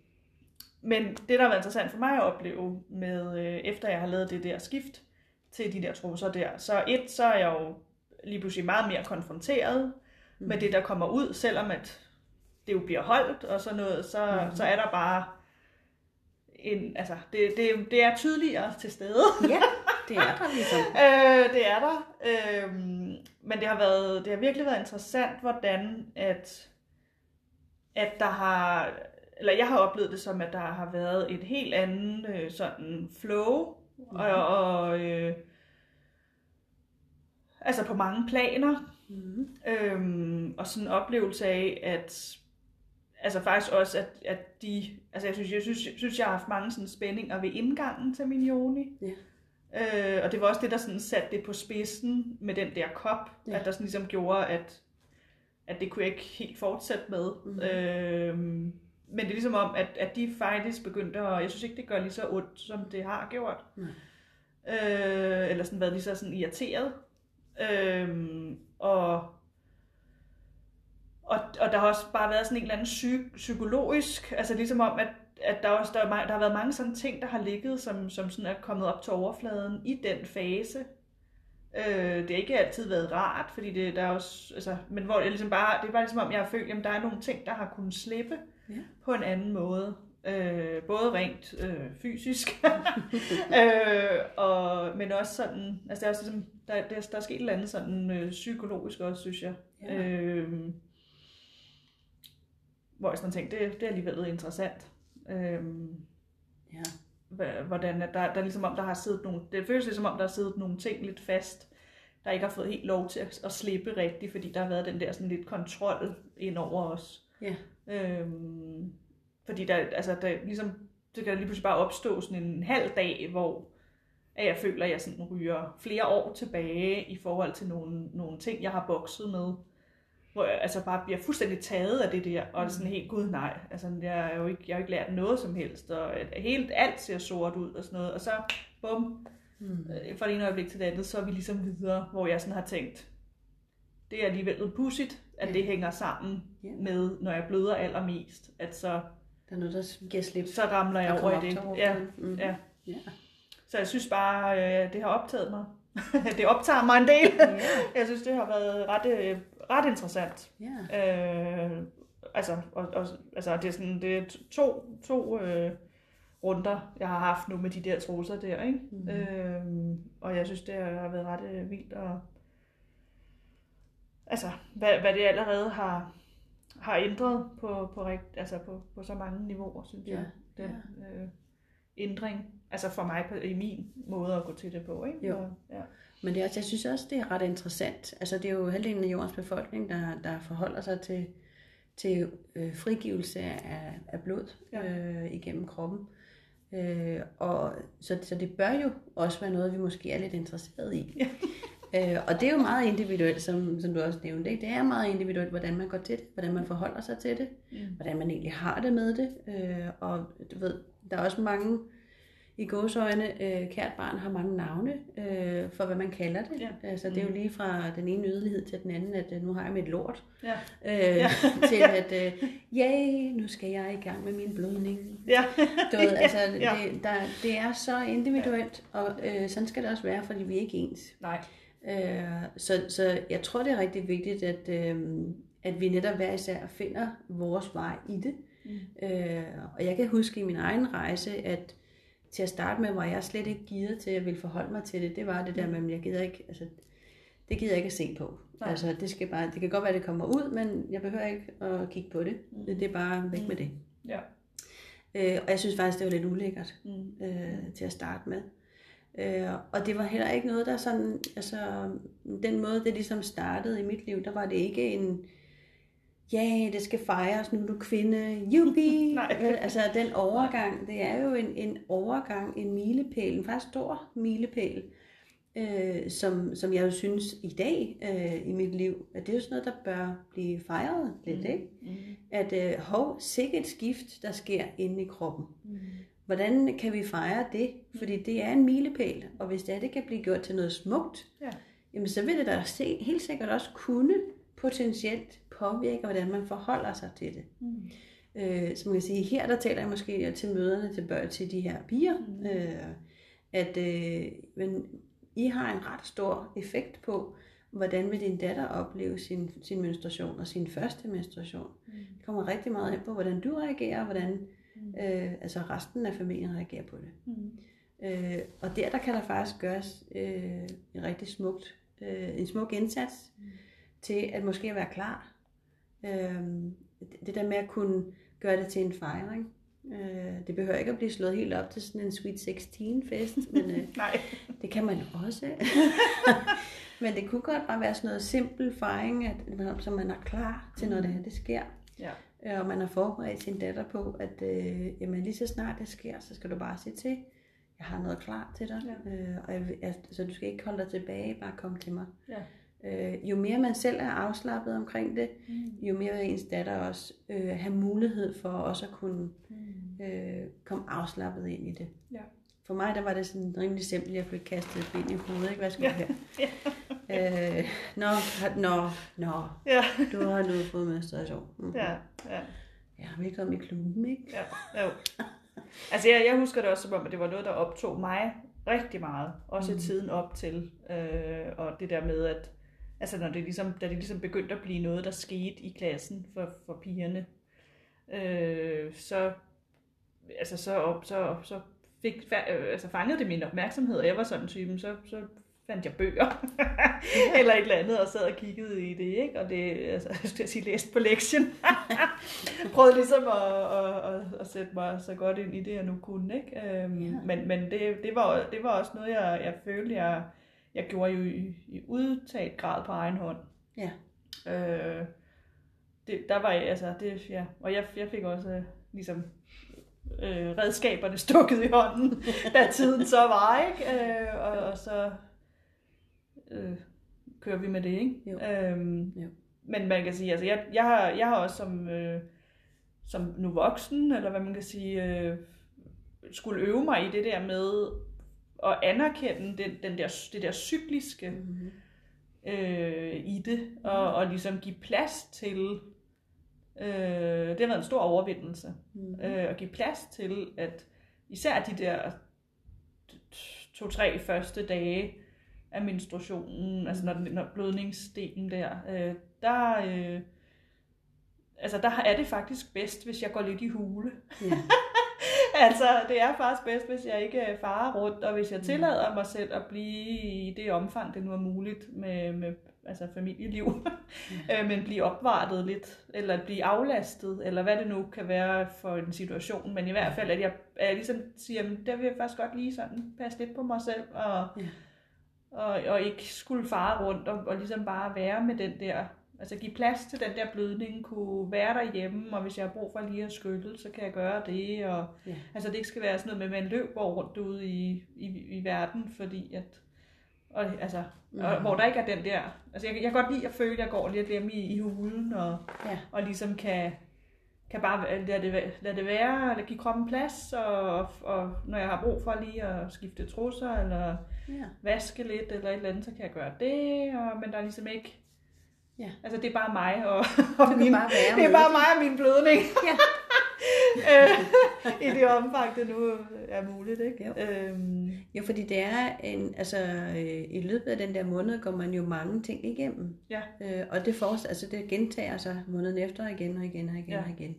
Speaker 1: men det, der har været interessant for mig at opleve, med, øh, efter jeg har lavet det der skift til de der trusser der, så et, så er jeg jo lige pludselig meget mere konfronteret mm. med det, der kommer ud, selvom at det jo bliver holdt og sådan noget, så, mm. så er der bare en, altså, det, det, det er tydeligere til stede.
Speaker 2: Ja, det er <laughs> der ligesom.
Speaker 1: Øh, det er der. Øh, men det har, været, det har virkelig været interessant, hvordan at, at der har, eller jeg har oplevet det som, at der har været et helt andet øh, sådan flow, mm. og, og øh, altså på mange planer,
Speaker 2: Mm-hmm.
Speaker 1: Øhm, og sådan en oplevelse af, at altså faktisk også, at, at de, altså jeg synes, jeg synes, jeg synes, jeg har haft mange sådan spændinger ved indgangen til min joni.
Speaker 2: Ja.
Speaker 1: Øh, og det var også det, der sådan satte det på spidsen med den der kop,
Speaker 2: Ja.
Speaker 1: at der sådan ligesom gjorde, at, at det kunne jeg ikke helt fortsætte med.
Speaker 2: Mhm.
Speaker 1: Mm-hmm. Øhm, men det er ligesom om, at, at de faktisk begyndte at, jeg synes ikke, det gør lige så ondt, som det har gjort.
Speaker 2: Nej.
Speaker 1: Øh, eller sådan været lige så sådan irriteret. Øhm, og og, og der har også bare været sådan en eller anden psy- psykologisk, altså ligesom om, at, at der, også, der, er, der har været mange sådan ting, der har ligget, som, som sådan er kommet op til overfladen i den fase. Øh, det har ikke altid været rart, fordi det, der er også, altså, men hvor er ligesom bare, det er bare ligesom om, jeg har følt, at der er nogle ting, der har kunnet slippe
Speaker 2: Ja.
Speaker 1: på en anden måde. Øh, både rent øh, fysisk, <laughs> øh, og, men også sådan, altså der er, også ligesom, der, der, der er sket et eller andet sådan øh, psykologisk også, synes jeg.
Speaker 2: Ja.
Speaker 1: Øh, hvor jeg sådan tænkte, det, det er alligevel interessant. Øh,
Speaker 2: Ja.
Speaker 1: hvordan at der, der ligesom om, der har siddet nogle, det føles lidt som om, der har siddet nogle ting lidt fast, der ikke har fået helt lov til at, at slippe rigtigt, fordi der har været den der sådan lidt kontrol ind over os.
Speaker 2: Ja.
Speaker 1: Øhm, fordi der, altså, der ligesom, så kan der lige pludselig bare opstå sådan en halv dag, hvor at jeg føler, at jeg sådan ryger flere år tilbage i forhold til nogle, nogle ting, jeg har bokset med. Hvor jeg altså bare bliver fuldstændig taget af det der, og sådan helt, gud nej, altså jeg har jo ikke, jeg har ikke lært noget som helst, og helt alt ser sort ud og sådan noget, og så bum,
Speaker 2: Mm.
Speaker 1: øh, fra det ene øjeblik til det andet, så er vi ligesom videre, hvor jeg sådan har tænkt, det er alligevel lidt pudsigt, at
Speaker 2: Ja.
Speaker 1: det hænger sammen
Speaker 2: Ja.
Speaker 1: med, når jeg bløder allermest, at så,
Speaker 2: Der er noget, der giver slip.
Speaker 1: så ramler jeg over i det. Ja,
Speaker 2: overfladen. Mm.
Speaker 1: ja.
Speaker 2: Ja.
Speaker 1: Så jeg synes bare, øh, det har optaget mig. <laughs> det optager mig en del.
Speaker 2: Ja. <laughs>
Speaker 1: jeg synes, det har været ret, øh, ret interessant.
Speaker 2: ja.
Speaker 1: Øh, altså, og, og, altså, det er sådan, det er to, to øh, runder, jeg har haft nu med de der trusser der, ikke?
Speaker 2: Mhm.
Speaker 1: Mm. Øh, og jeg synes, det har været ret øh, vildt, og altså, hvad, hvad det allerede har, har ændret på, på, rigt, altså på, på så mange niveauer, synes
Speaker 2: Ja,
Speaker 1: jeg. Den øh, ændring, altså for mig på, i min måde at gå til det på, ikke?
Speaker 2: Jo.
Speaker 1: Og, ja.
Speaker 2: Men det er også, jeg synes også, det er ret interessant. Altså, det er jo halvdelen af jordens befolkning, der, der forholder sig til, til øh, frigivelse af, af blod
Speaker 1: Ja.
Speaker 2: øh, igennem kroppen. Øh, og, så, så det bør jo også være noget, vi måske er lidt interesseret i.
Speaker 1: Ja.
Speaker 2: Øh, og det er jo meget individuelt, som, som du også nævnte. Ikke? Det er meget individuelt, hvordan man går til det, hvordan man forholder sig til det,
Speaker 1: Mm.
Speaker 2: hvordan man egentlig har det med det. Øh, og du ved, der er også mange i gåsøjne, øh, kært barn har mange navne øh, for, hvad man kalder det.
Speaker 1: Ja.
Speaker 2: Altså, det er jo lige fra den ene yderlighed til den anden, at øh, nu har jeg mit lort,
Speaker 1: Ja.
Speaker 2: øh, ja. <laughs> til at, øh, yay, nu skal jeg i gang med min blødning.
Speaker 1: Ja.
Speaker 2: Du ved, <laughs> altså,
Speaker 1: Ja.
Speaker 2: det, der, det er så individuelt, og øh, sådan skal det også være, fordi vi er ikke ens.
Speaker 1: Nej.
Speaker 2: Øh, så, så jeg tror, det er rigtig vigtigt, at, øh, at vi netop hver især finder vores vej i det.
Speaker 1: Mm.
Speaker 2: Øh, og jeg kan huske i min egen rejse, at til at starte med, var jeg slet ikke givet til at ville forholde mig til det. Det var det der med, at jeg gider ikke, altså, det gider jeg ikke at se på.
Speaker 1: Nej.
Speaker 2: Altså, det, skal bare, det kan godt være, at det kommer ud, men jeg behøver ikke at kigge på det.
Speaker 1: Mm.
Speaker 2: Det er bare væk med det.
Speaker 1: Ja.
Speaker 2: Øh, og jeg synes faktisk, det var lidt ulækkert
Speaker 1: Mm.
Speaker 2: øh, til at starte med. Øh, og det var heller ikke noget, der sådan, altså den måde, det ligesom startede i mit liv, der var det ikke en, ja, det skal fejres, nu er du kvinde, jubi. <laughs> Vel, altså den overgang, det er jo en, en overgang, en milepæl, en faktisk stor milepæl, øh, som, som jeg jo synes i dag øh, i mit liv, at det er jo sådan noget, der bør blive fejret lidt,
Speaker 1: Mm.
Speaker 2: ikke?
Speaker 1: Mm.
Speaker 2: At øh, hov, sikkert et skift, der sker inde i kroppen.
Speaker 1: Mm.
Speaker 2: Hvordan kan vi fejre det? Fordi det er en milepæl, og hvis det, er, det kan blive gjort til noget smukt,
Speaker 1: Ja.
Speaker 2: jamen så vil det da se, helt sikkert også kunne potentielt påvirke, hvordan man forholder sig til det.
Speaker 1: Mm.
Speaker 2: Øh, så man kan sige, her der taler jeg måske til møderne, til, børn, til de her piger,
Speaker 1: Mm.
Speaker 2: øh, at øh, men I har en ret stor effekt på, hvordan vil din datter opleve sin, sin menstruation og sin første menstruation.
Speaker 1: Mm.
Speaker 2: Det kommer rigtig meget ind på, hvordan du reagerer, hvordan
Speaker 1: Mm.
Speaker 2: øh, altså resten af familien reagerer på det.
Speaker 1: Mm.
Speaker 2: Øh, og der, der kan der faktisk gøres øh, en rigtig smukt, øh, en smuk indsats
Speaker 1: Mm.
Speaker 2: til at måske være klar. Øh, det der med at kunne gøre det til en fejring. Øh, det behøver ikke at blive slået helt op til sådan en Sweet 16 fest, <laughs> men øh,
Speaker 1: Nej.
Speaker 2: det kan man også. <laughs> men det kunne godt bare være sådan noget simpel fejring, at, så man er klar til, når det her det sker.
Speaker 1: Ja.
Speaker 2: Og man har forberedt sin datter på, at øh, jamen, lige så snart det sker, så skal du bare sige til, jeg har noget klar til dig,
Speaker 1: Ja.
Speaker 2: øh, og jeg, jeg, så du skal ikke holde dig tilbage, bare kom til mig.
Speaker 1: Ja.
Speaker 2: Øh, jo mere man selv er afslappet omkring det,
Speaker 1: Mm.
Speaker 2: jo mere vil ens datter også øh, have mulighed for også at kunne
Speaker 1: Mm.
Speaker 2: øh, komme afslappet ind i det.
Speaker 1: Ja.
Speaker 2: For mig der var det sådan rimelig simpelt, jeg blev kastet et ben i hovedet, ikke? Hvad skal
Speaker 1: ja.
Speaker 2: her? <laughs> Øh, nå, nå, nå.
Speaker 1: Ja.
Speaker 2: Du har nu fået menstruation. Mm.
Speaker 1: Ja, ja,
Speaker 2: Ja, velkommen i klubben, ikke?
Speaker 1: ja, jo. Altså, jeg, jeg husker det også som om, at det var noget, der optog mig rigtig meget. Også mm. I tiden op til. Øh, og det der med, at altså, når det ligesom, da det ligesom begyndte at blive noget, der skete i klassen for, for pigerne, øh, så, altså, så, op, så, så fik, øh, altså, fangede det min opmærksomhed, og jeg var sådan en typen, så, så fandt jeg bøger, eller et eller andet, og sad og kiggede i det, ikke? Og det, altså, jeg skulle sige, læst på lektien. <laughs> Prøvede ligesom at, at, at, at, sætte mig så godt ind i det, jeg nu kunne, ikke? Øhm,
Speaker 2: Ja.
Speaker 1: Men, men det, det, var, det var også noget, jeg, jeg følte, jeg, jeg gjorde jo i, i udtaget grad på egen hånd.
Speaker 2: Ja.
Speaker 1: Øh, det, der var altså, det, ja, og jeg, jeg fik også øh, ligesom øh, redskaberne <laughs> stukket i hånden, da tiden så var, ikke? Øh, og, og så øh, kører vi med det, ikke?
Speaker 2: Jo.
Speaker 1: Øhm,
Speaker 2: Jo.
Speaker 1: Men man kan sige, altså jeg, jeg, har, jeg har også som, øh, som nu voksen, eller hvad man kan sige, øh, skulle øve mig i det der med at anerkende den, den der, det der cykliske
Speaker 2: Mm-hmm.
Speaker 1: øh, i det, og, og ligesom give plads til, øh, det har været en stor overvindelse,
Speaker 2: Mm-hmm.
Speaker 1: øh, at give plads til, at især de der to-tre første dage af menstruationen, altså når, den- når blødningsdelen der, øh, der, øh, altså der er det faktisk bedst, hvis jeg går lidt i hule.
Speaker 2: Ja. <laughs>
Speaker 1: altså, det er faktisk bedst, hvis jeg ikke øh, farer rundt, og hvis jeg tillader mig selv at blive i det omfang, det nu er muligt med, med altså familieliv, <laughs> øh, men blive opvartet lidt, eller blive aflastet, eller hvad det nu kan være for en situation, men i hvert fald, at jeg, at jeg ligesom siger, "Men der vil jeg faktisk godt lige sådan passe lidt på mig selv, og,
Speaker 2: Ja.
Speaker 1: Og, og ikke skulle fare rundt, og, og ligesom bare være med den der, altså give plads til den der blødning, kunne være derhjemme, og hvis jeg har brug for lige at skylle, så kan jeg gøre det, og
Speaker 2: Ja.
Speaker 1: altså det ikke skal være sådan noget med, at man løber rundt ude i, i, i verden, fordi at, og, altså, og,
Speaker 2: Mhm.
Speaker 1: hvor der ikke er den der, altså jeg, jeg kan godt lide at føle, at jeg går lidt hjemme i, i hulen, og,
Speaker 2: Ja.
Speaker 1: og ligesom kan, kan bare lade det, lade det være, eller give kroppen plads, og, og når jeg har brug for lige at skifte trusser, eller
Speaker 2: Ja.
Speaker 1: vaske lidt, eller et eller andet, så kan jeg gøre det, og, men der er ligesom ikke,
Speaker 2: Ja.
Speaker 1: altså det er bare mig, og, og
Speaker 2: kan
Speaker 1: min,
Speaker 2: bare være
Speaker 1: det er bare
Speaker 2: det.
Speaker 1: mig og min blødning.
Speaker 2: Ja. <laughs>
Speaker 1: Øh, I det omfang, det nu er muligt, ikke?
Speaker 2: Jo.
Speaker 1: Øhm,
Speaker 2: Jo, fordi det er en, altså øh, i løbet af den der måned går man jo mange ting igennem.
Speaker 1: Ja.
Speaker 2: Øh, og det fortsætter, altså det gentager sig måneden efter igen og igen og igen
Speaker 1: Ja.
Speaker 2: og igen.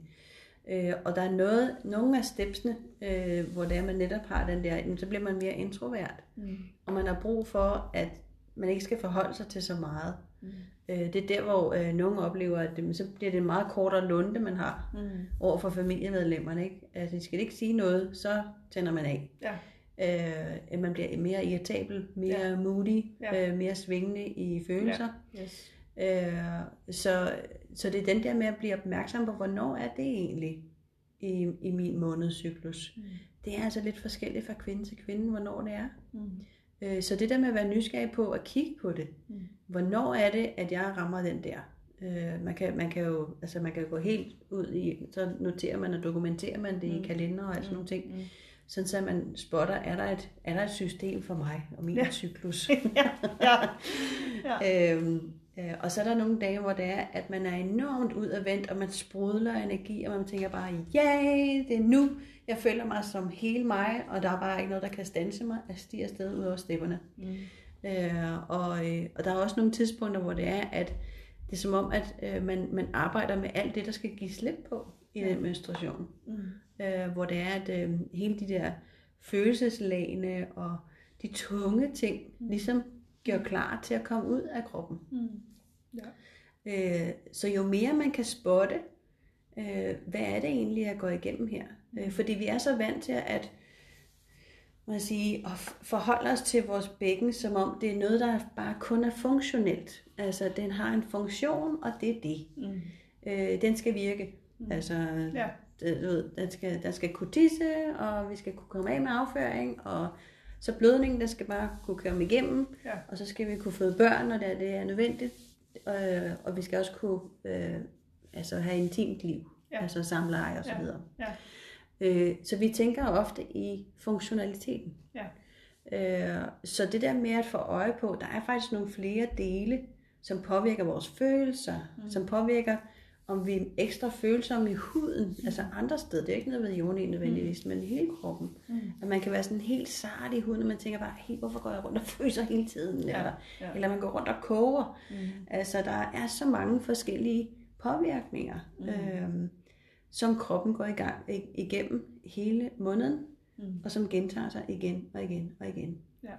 Speaker 2: Øh, og der er noget, nogle af stepsene, øh, hvor det er, man netop har den der, jamen, så bliver man mere introvert.
Speaker 1: mm,
Speaker 2: Og man har brug for, at man ikke skal forholde sig til så meget.
Speaker 1: mm,
Speaker 2: Øh, det er der, hvor øh, nogen oplever, at det, så bliver det en meget kortere lunde, man har
Speaker 1: mm,
Speaker 2: over for familiemedlemmerne. Ikke? Altså, de skal ikke sige noget, så tænder man af.
Speaker 1: ja,
Speaker 2: Øh, at man bliver mere irritabel, mere
Speaker 1: Ja.
Speaker 2: moody,
Speaker 1: Ja.
Speaker 2: øh, mere svingende i følelser.
Speaker 1: yes.
Speaker 2: Ja. Øh, så, så det er den der med at blive opmærksom på, hvornår er det egentlig i, i min månedscyklus.
Speaker 1: Mm,
Speaker 2: Det er altså lidt forskelligt fra kvinde til kvinde, hvornår det er.
Speaker 1: mm,
Speaker 2: Øh, så det der med at være nysgerrig på at kigge på det.
Speaker 1: mm,
Speaker 2: Hvornår er det, at jeg rammer den der? Øh, man, kan, man, kan jo, altså man kan gå helt ud i, så noterer man og dokumenterer man det mm.
Speaker 1: Mm.
Speaker 2: i kalender og alt sådan nogle ting.
Speaker 1: mm.
Speaker 2: Sådan så man spotter, er der et, er der et system for mig og min
Speaker 1: Ja.
Speaker 2: cyklus? <laughs>
Speaker 1: ja, ja, <laughs> ja.
Speaker 2: øhm, øh, og så er der nogle dage, hvor det er, at man er enormt udadvendt, og man sprudler energi, og man tænker bare, ja, det er nu, jeg føler mig som hele mig, og der er bare ikke noget, der kan stanse mig. Jeg stiger afsted ud over stepperne.
Speaker 1: Mm,
Speaker 2: Øh, og, øh, og der er også nogle tidspunkter, hvor det er, at det er som om, at øh, man, man arbejder med alt det, der skal give slip på i
Speaker 1: Ja.
Speaker 2: den menstruation.
Speaker 1: mm,
Speaker 2: Øh, hvor det er, at øh, hele de der følelseslagene og de tunge ting, ligesom gør klar til at komme ud af kroppen.
Speaker 1: mm. Ja.
Speaker 2: Øh, så jo mere man kan spotte, øh, hvad er det egentlig, jeg går igennem her? Øh, fordi vi er så vant til at jeg sige, at forholde os til vores bækken, som om det er noget, der bare kun er funktionelt. Altså, den har en funktion, og det er det.
Speaker 1: Mm.
Speaker 2: Øh, den skal virke.
Speaker 1: Mm.
Speaker 2: Altså,
Speaker 1: Ja.
Speaker 2: det, du ved, den, skal, den skal kunne tisse, og vi skal kunne komme af med afføring, og så blødningen, der skal bare kunne komme igennem,
Speaker 1: Ja.
Speaker 2: og så skal vi kunne føde børn, når det er, det er nødvendigt, øh, og vi skal også kunne øh, altså have intimt liv,
Speaker 1: Ja.
Speaker 2: altså samleje og så
Speaker 1: Ja.
Speaker 2: videre.
Speaker 1: Ja.
Speaker 2: Øh, så vi tænker ofte i funktionaliteten.
Speaker 1: Ja.
Speaker 2: Øh, så det der med at få øje på, der er faktisk nogle flere dele, som påvirker vores følelser, mm. som påvirker, om vi er ekstra følsomme i huden, mm. altså andre steder. Det er ikke noget ved jorden nødvendigvis, mm. men hele kroppen. Mm. At man kan være sådan helt sart i huden, og man tænker bare, hey, hvorfor går jeg rundt og <laughs> fryser hele tiden? Ja, eller, ja. eller man går rundt og koger. Mm. Altså, der er så mange forskellige påvirkninger, mm. øhm, som kroppen går i gang igennem hele måneden, mm. og som gentager sig igen og igen og igen. Ja.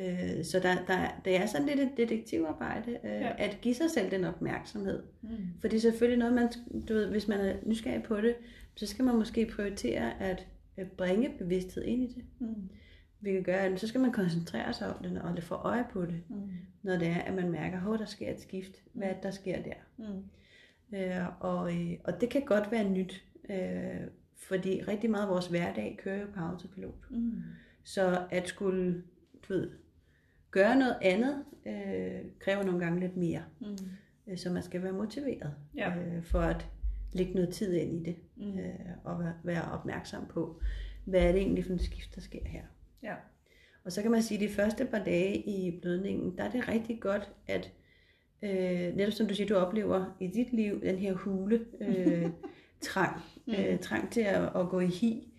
Speaker 2: Øh, så der, der, det er sådan lidt et detektivarbejde, øh, ja. at give sig selv den opmærksomhed. Mm. For det er selvfølgelig noget, man, du ved, hvis man er nysgerrig på det, så skal man måske prioritere at bringe bevidsthed ind i det. Mm. Vi kan gøre, så skal man koncentrere sig om det, og få øje på det, mm. når det er, at man mærker, at der sker et skift. Hvad det, der sker der? Mm. Øh, og, øh, og det kan godt være nyt, øh, fordi rigtig meget af vores hverdag kører jo på autopilot. Mm. Så at skulle du ved, gøre noget andet, øh, kræver nogle gange lidt mere. Mm. Øh, så man skal være motiveret ja. øh, for at lægge noget tid ind i det, mm. øh, og være opmærksom på, hvad er det egentlig for en skift, der sker her. Ja. Og så kan man sige, at de første par dage i blødningen, der er det rigtig godt, at øh, netop som du siger, du oplever i dit liv den her hule øh, <laughs> trang, mm. øh, trang til at, at gå i hi,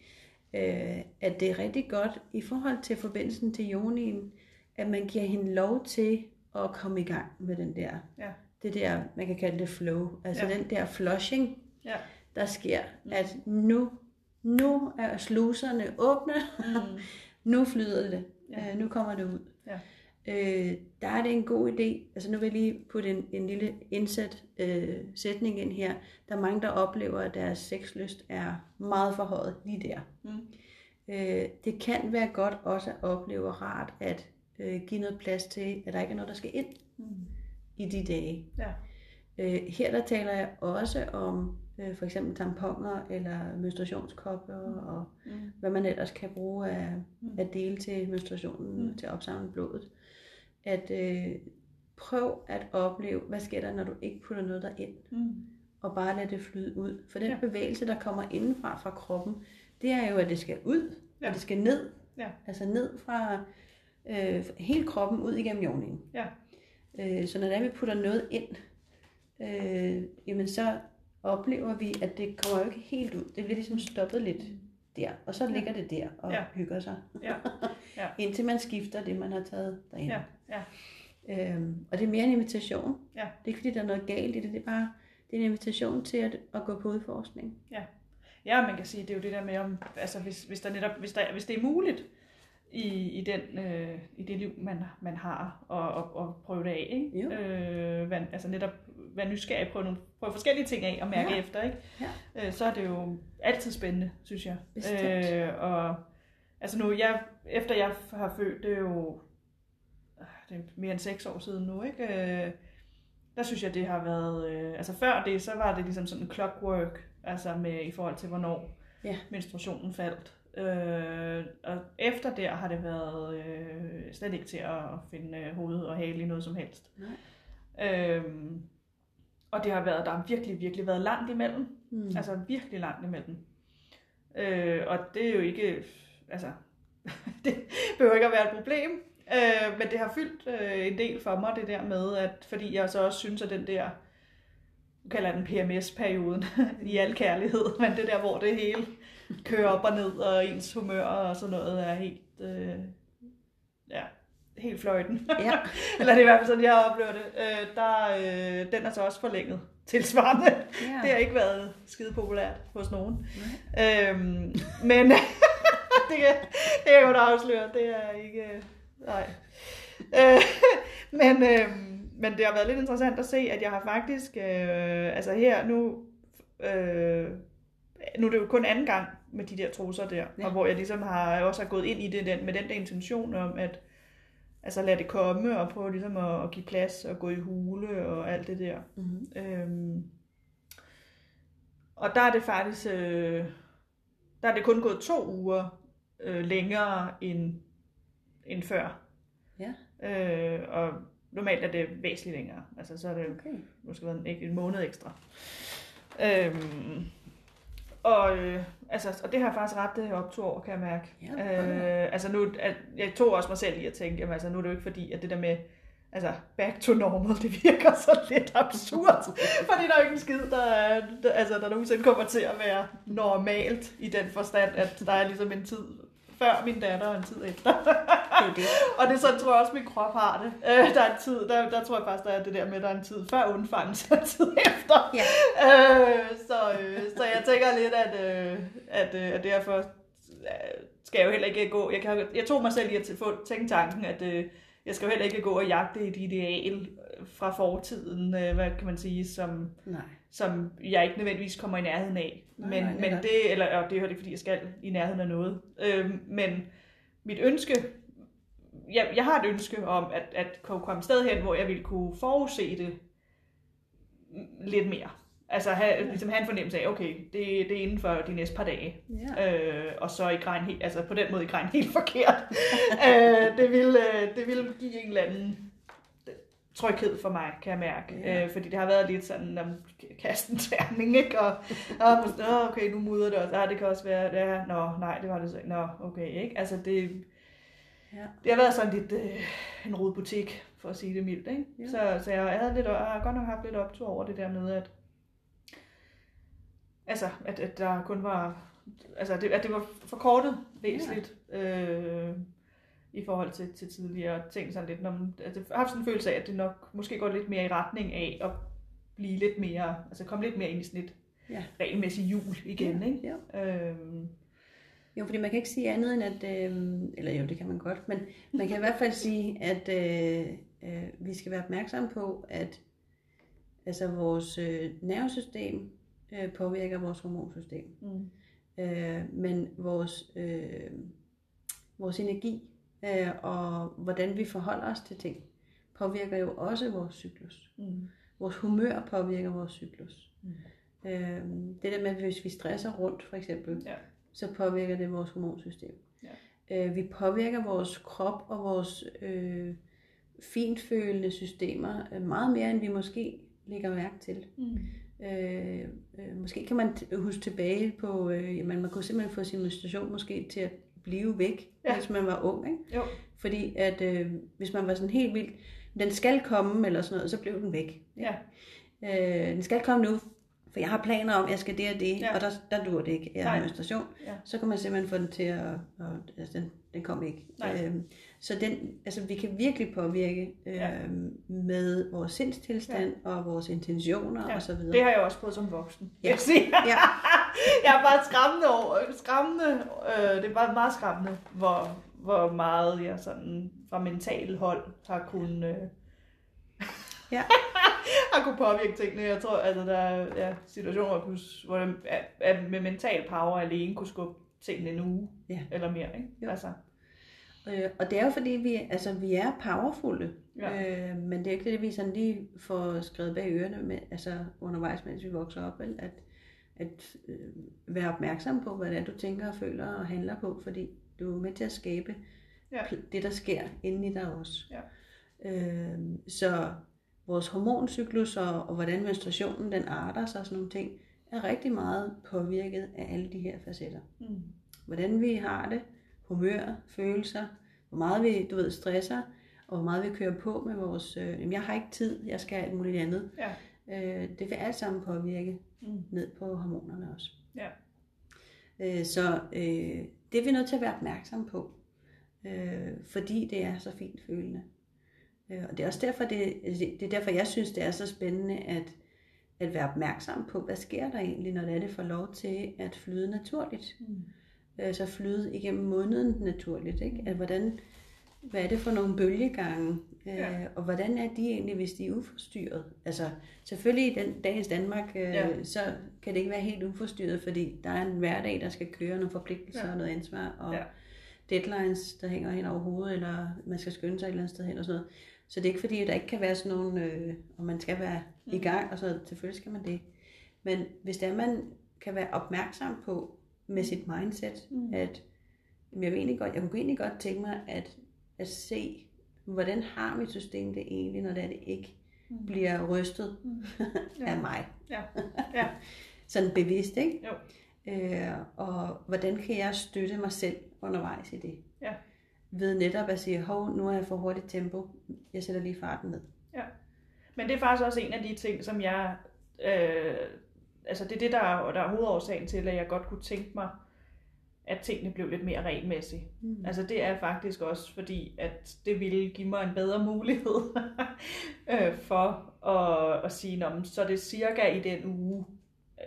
Speaker 2: øh, at det er rigtig godt i forhold til forbindelsen til yonien, at man giver hende lov til at komme i gang med den der, ja. det der, man kan kalde det flow, altså ja. den der flushing, ja. der sker, mm. at nu, nu er sluserne åbne, mm. <laughs> nu flyder det, ja. øh, nu kommer det ud. Ja. Øh, der er det en god idé, altså nu vil jeg lige putte en, en lille indsat øh, sætning ind her. Der er mange, der oplever, at deres sexlyst er meget forhøjet lige der. Mm. Øh, det kan være godt også at opleve rart at øh, give noget plads til, at der ikke er noget, der skal ind mm. i de dage. Ja. Øh, her der taler jeg også om øh, for eksempel tamponer eller menstruationskopper mm. og mm. hvad man ellers kan bruge af, mm. af dele til menstruationen, mm. til at opsamle blodet at øh, prøv at opleve, hvad sker der, når du ikke putter noget der ind, mm. og bare lad det flyde ud. For den ja. bevægelse, der kommer indenfra fra kroppen, det er jo, at det skal ud, ja. og det skal ned. Ja. Altså ned fra øh, hele kroppen ud igennem jorden. Ja. Øh, så når der vi putter noget ind, øh, jamen så oplever vi, at det kommer jo ikke helt ud. Det bliver ligesom stoppet lidt der, og så ligger det der og ja. hygger sig. Ja. Ja. <laughs> Indtil man skifter det, man har taget derhen. Ja. Ja. Øhm, og det er mere en invitation. Ja. Det er ikke fordi, der er noget galt i det, det er bare det er en invitation til at, at gå på udforskning.
Speaker 1: Ja. ja, man kan sige, det er jo det der med, om, altså hvis, hvis, der netop, hvis, der, hvis det er muligt, i, i, den, øh, i det liv, man, man har, og, og, og prøve det af. Ikke? Jo. Øh, hvad, altså netop være nysgerrig, prøve, nogle, prøve forskellige ting af og mærke ja. efter. Ikke? Ja. Øh, så er det jo altid spændende, synes jeg. Øh, og altså nu, jeg, efter jeg har født, det er jo ah, det er mere end seks år siden nu, ikke? Øh, der synes jeg, det har været... Øh, altså før det, så var det ligesom sådan en clockwork, altså med i forhold til, hvornår ja. menstruationen faldt. Øh, og efter der har det været øh, slet ikke til at finde øh, hoved og hale i noget som helst. Nej. Øh, og det har været, der har virkelig, virkelig været langt imellem. Mm. Altså virkelig langt imellem. Øh, og det er jo ikke, altså, <laughs> det behøver ikke at være et problem. Øh, men det har fyldt øh, en del for mig, det der med, at fordi jeg så også synes, at den der, nu kalder den PMS-perioden, <laughs> i al kærlighed, men det der, hvor det hele kører op og ned, og ens humør og sådan noget er helt, øh, ja, helt fløjten. Ja. <laughs> Eller det er i hvert fald sådan, jeg oplever det. Øh, der, øh, den er så også forlænget tilsvarende. Ja. Det har ikke været skide populært hos nogen. Nej. Øhm, men <laughs> det, kan, det kan jeg godt afsløre, det er ikke... Nej. Øh, <laughs> men, øh, men det har været lidt interessant at se, at jeg har faktisk... Øh, altså her nu... Øh, nu er det jo kun anden gang med de der trusser der, ja. og hvor jeg ligesom har også har gået ind i det den, med den der intention om, at altså lade det komme og prøve ligesom at, at give plads og gå i hule og alt det der. Mm-hmm. Øhm, og der er det faktisk, øh, der er det kun gået to uger øh, længere end, end før. Ja. Øh, og normalt er det væsentligt længere. Altså så er det okay. måske været en, en måned ekstra. Øhm, og øh, Altså, og det har jeg faktisk ret det optur over, kan jeg mærke.
Speaker 2: Ja,
Speaker 1: øh, altså nu, at, jeg tog også mig selv i at tænke, jamen altså nu er det jo ikke fordi, at det der med, altså back to normal, det virker så lidt absurd. fordi der er jo ikke en skid, der, er, der, altså, der nogensinde kommer til at være normalt i den forstand, at der er ligesom en tid før min datter og en tid efter.
Speaker 2: Det er det. <laughs>
Speaker 1: og det er sådan, tror jeg også, min krop har det. Øh, der er en tid, der, der tror jeg faktisk, der er det der med, at der er en tid før undfangelse og en tid efter.
Speaker 2: Ja.
Speaker 1: Øh, så, øh, så jeg tænker lidt, at, øh, at, øh, at derfor øh, skal jeg jo heller ikke gå. Jeg, kan, jeg tog mig selv i at få tænke tanken, at øh, jeg skal jo heller ikke gå og jagte et ideal øh, fra fortiden, øh, hvad kan man sige, som,
Speaker 2: Nej.
Speaker 1: Som jeg ikke nødvendigvis kommer i nærheden af.
Speaker 2: Nej,
Speaker 1: men,
Speaker 2: nej,
Speaker 1: men det, eller og det er jo ikke, fordi jeg skal i nærheden af noget. Øh, men mit ønske, jeg, jeg har et ønske om, at, at kunne komme et sted hen, hvor jeg ville kunne forudse det lidt mere. Altså have, ligesom have en fornemmelse af, okay, det, det er inden for de næste par dage.
Speaker 2: Ja.
Speaker 1: Øh, og så ikke regne helt, altså på den måde ikke regne helt forkert. <laughs> øh, det, vil, øh, det vil give en eller anden tryghed for mig, kan jeg mærke.
Speaker 2: Ja.
Speaker 1: Øh, fordi det har været lidt sådan, om kasten terning, ikke? Og, og måske, "Nå, okay, nu mudder det også. Ah, det kan også være, ja, nå, nej, det var det så ikke. Nå, okay, ikke? Altså det,
Speaker 2: Ja.
Speaker 1: det har været sådan lidt øh, en rodbutik, for at sige det mildt, ikke?
Speaker 2: Ja.
Speaker 1: Så, så jeg, havde lidt, jeg har godt nok haft lidt optur over det der med, at altså, at, at der kun var, altså, det, at det var forkortet væsentligt, ja. øh, i forhold til, til tidligere ting sådan lidt, når man, altså, jeg har haft sådan en følelse af, at det nok måske går lidt mere i retning af at blive lidt mere, altså komme lidt mere ind i sådan et
Speaker 2: Ja.
Speaker 1: regelmæssigt jul igen, ikke?
Speaker 2: Ja.
Speaker 1: Øhm,
Speaker 2: Jo, fordi man kan ikke sige andet end, at, øh, eller jo, det kan man godt, men man kan i hvert fald sige, at øh, øh, vi skal være opmærksomme på, at altså, vores øh, nervesystem øh, påvirker vores hormonsystem.
Speaker 1: mm,
Speaker 2: Øh, men vores, øh, vores energi øh, og hvordan vi forholder os til ting, påvirker jo også vores cyklus.
Speaker 1: mm,
Speaker 2: Vores humør påvirker vores cyklus.
Speaker 1: Mm.
Speaker 2: Øh, det der med, at hvis vi stresser rundt, for eksempel,
Speaker 1: Ja.
Speaker 2: så påvirker det vores hormonsystem.
Speaker 1: Ja.
Speaker 2: Øh, vi påvirker vores krop og vores øh, fintfølende systemer øh, meget mere, end vi måske lægger mærke til.
Speaker 1: mm,
Speaker 2: Øh, øh, måske kan man t- huske tilbage på, øh, jamen man kunne simpelthen få sin menstruation måske til at blive væk,
Speaker 1: Ja.
Speaker 2: hvis man var ung. Ikke?
Speaker 1: jo,
Speaker 2: Fordi at øh, hvis man var sådan helt vild, den skal komme eller sådan noget, så blev den væk.
Speaker 1: ja,
Speaker 2: Øh, den skal komme nu, for jeg har planer om, at jeg skal det og det,
Speaker 1: Ja.
Speaker 2: og der, der dur det ikke. Jeg har menstruation.
Speaker 1: Ja.
Speaker 2: Så kan man simpelthen få den til at, og, altså den, den kom ikke.
Speaker 1: Nej.
Speaker 2: Øhm, så den, altså vi kan virkelig påvirke øh,
Speaker 1: Ja.
Speaker 2: med vores sindstilstand ja. og vores intentioner
Speaker 1: Ja,
Speaker 2: og så videre.
Speaker 1: Det har jeg også prøvet som voksen.
Speaker 2: Ja.
Speaker 1: Jeg, sige.
Speaker 2: Ja. <laughs> <laughs>
Speaker 1: jeg er bare skræmmende over, skræmmende, øh, det er bare meget skræmmende, hvor, hvor meget jeg sådan fra mental hold har kunnet, øh,
Speaker 2: Ja. <laughs>
Speaker 1: har kunne påvirke tingene. Jeg tror, altså der er ja, situationer, hvor, jeg kunne, hvor jeg, at, at med mental power alene kunne skubbe tingene en uge
Speaker 2: Ja.
Speaker 1: eller mere. Ikke?
Speaker 2: Jo.
Speaker 1: Altså,
Speaker 2: Øh, og det er jo fordi, vi, altså, vi er powerfulde,
Speaker 1: Ja.
Speaker 2: øh, men det er ikke det, vi sådan lige får skrevet bag ørerne med, altså undervejs, mens vi vokser op, vel? at, at øh, være opmærksom på, hvad det er, du tænker og føler og handler på, fordi du er med til at skabe
Speaker 1: Ja.
Speaker 2: det, der sker inde i dig også.
Speaker 1: Ja.
Speaker 2: Øh, så vores hormoncyklus og, og hvordan menstruationen den arter sig og sådan nogle ting, er rigtig meget påvirket af alle de her facetter
Speaker 1: mm,
Speaker 2: hvordan vi har det, humør, følelser, hvor meget vi, du ved, stresser, og hvor meget vi kører på med vores, øh, jamen jeg har ikke tid, jeg skal alt muligt andet.
Speaker 1: ja.
Speaker 2: Øh, det vil alt sammen påvirke
Speaker 1: Mm,
Speaker 2: ned på hormonerne også.
Speaker 1: ja.
Speaker 2: Øh, så øh, det er vi nødt til at være opmærksom på, øh, fordi det er så fint følende. Øh, og det er også derfor, det, det er derfor, jeg synes, det er så spændende at, at være opmærksom på, hvad sker der egentlig, når det det får lov til at flyde naturligt.
Speaker 1: Mm,
Speaker 2: øh, så flyde igennem måneden naturligt. Ikke? At hvordan, hvad er det for nogle bølgegange, øh,
Speaker 1: Ja.
Speaker 2: og hvordan er de egentlig, hvis de er uforstyrret? Altså selvfølgelig i den dagens Danmark, øh,
Speaker 1: Ja.
Speaker 2: så kan det ikke være helt uforstyrret, fordi der er en hverdag, der skal køre nogle forpligtelser
Speaker 1: Ja.
Speaker 2: og noget ansvar, og
Speaker 1: Ja.
Speaker 2: deadlines, der hænger hen over hovedet, eller man skal skynde sig et eller andet sted hen og sådan noget. Så det er ikke fordi, at der ikke kan være sådan nogle, øh, og man skal være mm. i gang, og så selvfølgelig skal man det. Men hvis det er, man kan være opmærksom på med sit mindset,
Speaker 1: Mm.
Speaker 2: mm. at jeg, vil egentlig godt, jeg kunne egentlig godt tænke mig at, at se, hvordan har mit system det egentlig, når det, er, det ikke
Speaker 1: Mm.
Speaker 2: bliver rystet
Speaker 1: Mm. <laughs>
Speaker 2: af mig.
Speaker 1: Ja. Ja.
Speaker 2: Sådan bevidst, ikke?
Speaker 1: Jo.
Speaker 2: Øh, og hvordan kan jeg støtte mig selv undervejs i det?
Speaker 1: Ja.
Speaker 2: Ved netop at sige, hov, nu er jeg for hurtigt tempo, jeg sætter lige farten ned.
Speaker 1: Men det er faktisk også en af de ting, som jeg... Øh, altså det er det, der er, der er hovedårsagen til, at jeg godt kunne tænke mig, at tingene blev lidt mere regelmæssige.
Speaker 2: Mm.
Speaker 1: Altså det er faktisk også fordi, at det ville give mig en bedre mulighed <laughs> øh, for at, at sige, Nå, så er det cirka i den uge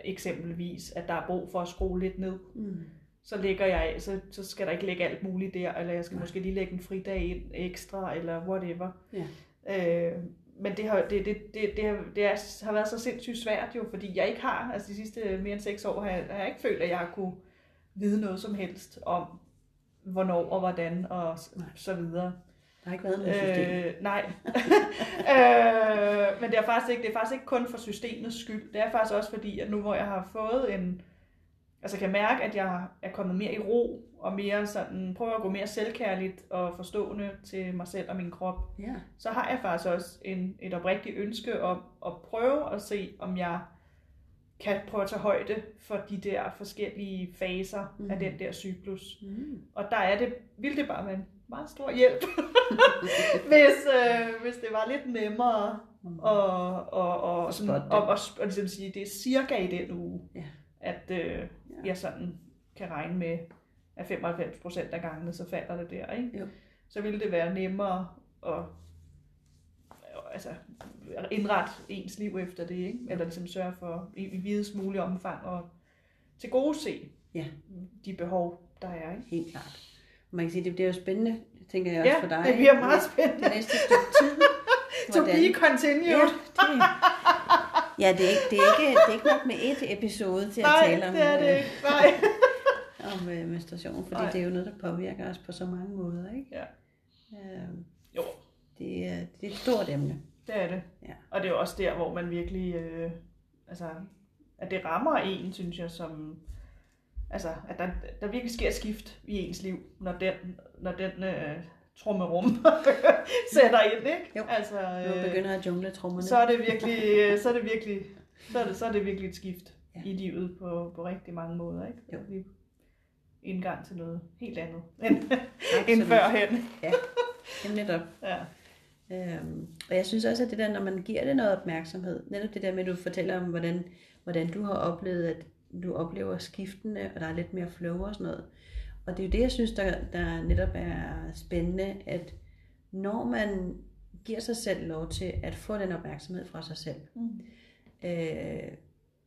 Speaker 1: eksempelvis, at der er brug for at skrue lidt ned.
Speaker 2: Mm.
Speaker 1: Så lægger jeg, så, så skal der ikke lægge alt muligt der, eller jeg skal
Speaker 2: Nej.
Speaker 1: måske lige lægge en fridag ind ekstra, eller whatever.
Speaker 2: Ja.
Speaker 1: Øh, men det har, det, det, det, det, har, det er, har været så sindssygt svært jo, fordi jeg ikke har, altså de sidste mere end seks år, har jeg, har jeg ikke følt, at jeg har kunne vide noget som helst om, hvornår og hvordan og så videre.
Speaker 2: Der har ikke været noget system.
Speaker 1: Øh, nej. <laughs> øh, men det er, faktisk ikke, det er faktisk ikke kun for systemets skyld. Det er faktisk også fordi, at nu hvor jeg har fået en... Altså kan mærke, at jeg er kommet mere i ro, og mere sådan, prøver at gå mere selvkærligt og forstående til mig selv og min krop,
Speaker 2: Ja.
Speaker 1: så har jeg faktisk også en, et oprigtigt ønske om at prøve at se, om jeg kan prøve at tage højde for de der forskellige faser mm. af
Speaker 2: Mhm.
Speaker 1: den der cyklus.
Speaker 2: Mm.
Speaker 1: Og der er det, ville det bare være en meget stor hjælp, <laughs> hvis, øh, hvis det var lidt nemmere
Speaker 2: Mm.
Speaker 1: og, og, og,
Speaker 2: At
Speaker 1: sådan,
Speaker 2: spotte det.
Speaker 1: og, og, og ligesom sige, det er cirka i den uge,
Speaker 2: Ja.
Speaker 1: at øh, jeg sådan kan regne med, at 95% af gangene, så falder det der. Ikke?
Speaker 2: Jo.
Speaker 1: Så ville det være nemmere at altså, indrette ens liv efter det, ikke? eller ligesom sørge for i, i videst mulig omfang at til gode se
Speaker 2: Ja.
Speaker 1: de behov, der er. Ikke?
Speaker 2: Helt klart. Man kan sige, det bliver jo spændende, tænker jeg også
Speaker 1: Ja,
Speaker 2: for dig.
Speaker 1: det bliver meget spændende.
Speaker 2: Det næste stykke tid. <laughs>
Speaker 1: To be continued.
Speaker 2: Ja, det, ja det, er ikke, det, er ikke, det er ikke nok med et episode til at
Speaker 1: Nej,
Speaker 2: tale om,
Speaker 1: det er det
Speaker 2: øh,
Speaker 1: ikke. Nej. <laughs>
Speaker 2: om øh, menstruation, fordi
Speaker 1: Nej.
Speaker 2: det er jo noget, der påvirker os på så mange måder. Ikke?
Speaker 1: Ja.
Speaker 2: Øh,
Speaker 1: Jo,
Speaker 2: det, er, det er et stort emne.
Speaker 1: det er det.
Speaker 2: Ja.
Speaker 1: Og det er jo også der, hvor man virkelig, øh, altså, at det rammer en, synes jeg, som, altså, at der, der virkelig sker et skift i ens liv, når den, når den øh, trummerum <laughs> sætter ind, ikke?
Speaker 2: Jo.
Speaker 1: Altså,
Speaker 2: Nu begynder at jungle trommerne.
Speaker 1: så er det virkelig, øh, så er det virkelig, så er det, så er det virkelig et skift
Speaker 2: Ja.
Speaker 1: ja. i livet på, på rigtig mange måder, ikke?
Speaker 2: Jo.
Speaker 1: Vi indgang til noget helt andet end, <laughs> end førhen.
Speaker 2: Jamen, netop.
Speaker 1: Ja.
Speaker 2: Øhm, og jeg synes også, at det der, når man giver det noget opmærksomhed, netop det der med, at du fortæller om, hvordan, hvordan du har oplevet, at du oplever skiftene, og der er lidt mere flow og sådan noget. Og det er jo det, jeg synes, der, der netop er spændende, at når man giver sig selv lov til at få den opmærksomhed fra sig selv,
Speaker 1: Mm.
Speaker 2: øh,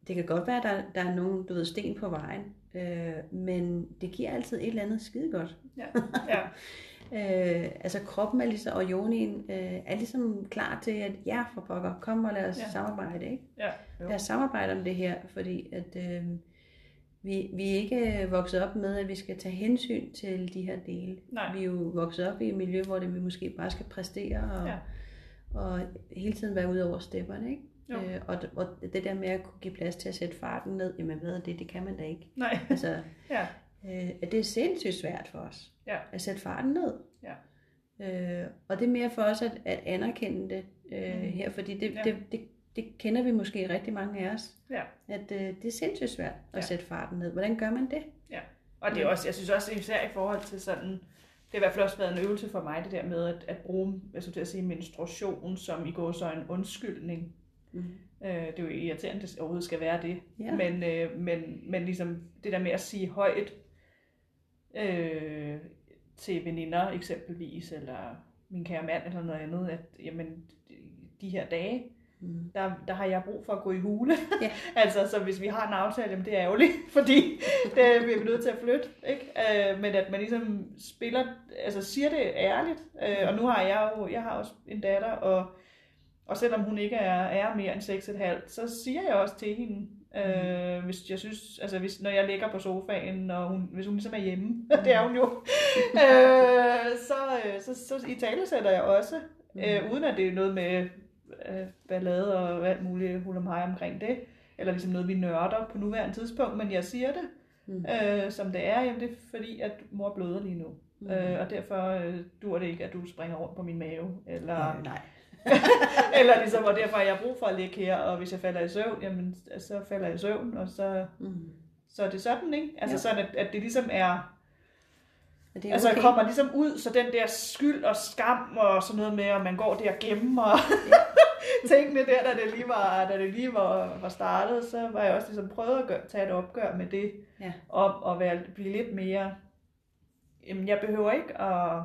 Speaker 2: det kan godt være, at der, der er nogen, du ved, sten på vejen, øh, men det giver altid et eller andet skide godt.
Speaker 1: Ja. ja. <laughs>
Speaker 2: Øh, altså kroppen er ligesom, og yonien øh, er ligesom klar til, at ja, for pokker, kom og lad os ja. Samarbejde, ikke?
Speaker 1: Ja. Jo.
Speaker 2: Lad os samarbejde om det her, fordi at øh, vi, vi er ikke vokset op med, at vi skal tage hensyn til de her dele.
Speaker 1: Nej.
Speaker 2: Vi er jo vokset op i et miljø, hvor det, vi måske bare skal præstere og, ja.
Speaker 1: Ja.
Speaker 2: og hele tiden være ude over stepperne, ikke?
Speaker 1: Jo.
Speaker 2: Øh, og, og det der med at kunne give plads til at sætte farten ned, jamen hvad er det, det kan man da ikke.
Speaker 1: Nej.
Speaker 2: Altså, <laughs>
Speaker 1: Ja.
Speaker 2: Øh, at det er sindssygt svært for os
Speaker 1: Ja.
Speaker 2: at sætte farten ned.
Speaker 1: Ja.
Speaker 2: Øh, og det er mere for os at, at anerkende det øh,
Speaker 1: Mhm.
Speaker 2: her, fordi det,
Speaker 1: Ja.
Speaker 2: det, det, det kender vi måske rigtig mange af os,
Speaker 1: Ja.
Speaker 2: at øh, det er sindssygt svært at
Speaker 1: Ja.
Speaker 2: sætte farten ned. Hvordan gør man det?
Speaker 1: Og det er også, jeg synes også især i forhold til sådan, det har i hvert fald også været en øvelse for mig, det der med at, at bruge, jeg skulle til at sige, menstruation som i går så en undskyldning.
Speaker 2: Mm.
Speaker 1: Øh, det er jo irriterende, at det overhovedet skal være det.
Speaker 2: Ja.
Speaker 1: Men, øh, men, men ligesom det der med at sige højt øh, til veninder eksempelvis, eller min kære mand eller noget andet, at jamen, de her dage,
Speaker 2: Mm.
Speaker 1: der, der har jeg brug for at gå i hule.
Speaker 2: Ja. <laughs>
Speaker 1: altså, så hvis vi har en aftale, jamen det er ærgerligt, <laughs> fordi det vi er nødt til at flytte. Ikke? Øh, men at man ligesom spiller, altså siger det ærligt. Øh, og nu har jeg jo, jeg har også en datter, og, og selvom hun ikke er, er mere end 6,5, så siger jeg også til hende, Øh, hvis jeg synes, altså hvis, når jeg ligger på sofaen, og hun, hvis hun ligesom er hjemme, <laughs> det er hun jo, <laughs> øh, så, øh, så, så i tale sætter jeg også, øh, uden at det er noget med øh, ballade og alt muligt hul om hej omkring det, eller ligesom noget, vi nørder på nuværende tidspunkt, men jeg siger det,
Speaker 2: Mm.
Speaker 1: øh, som det er, jamen det er fordi, at mor bløder lige nu.
Speaker 2: Mm.
Speaker 1: Mm. Øh, og derfor øh, dur det ikke, at du springer rundt på min mave, eller,
Speaker 2: Øh, nej. <laughs>
Speaker 1: eller ligesom, og derfor har jeg brug for at ligge her, og hvis jeg falder i søvn, jamen så falder jeg i søvn, og så,
Speaker 2: Mm.
Speaker 1: så er det sådan, ikke? Altså
Speaker 2: Ja.
Speaker 1: sådan, at, at det ligesom er,
Speaker 2: det er
Speaker 1: altså
Speaker 2: okay.
Speaker 1: kommer ligesom ud, så den der skyld og skam og sådan noget med, at man går der og gemmer og <laughs> tingene der, da det lige var, da det lige var, var startet, så var jeg også ligesom prøvet at gøre, tage et opgør med det,
Speaker 2: Ja.
Speaker 1: om at være, blive lidt mere, jamen jeg behøver ikke at,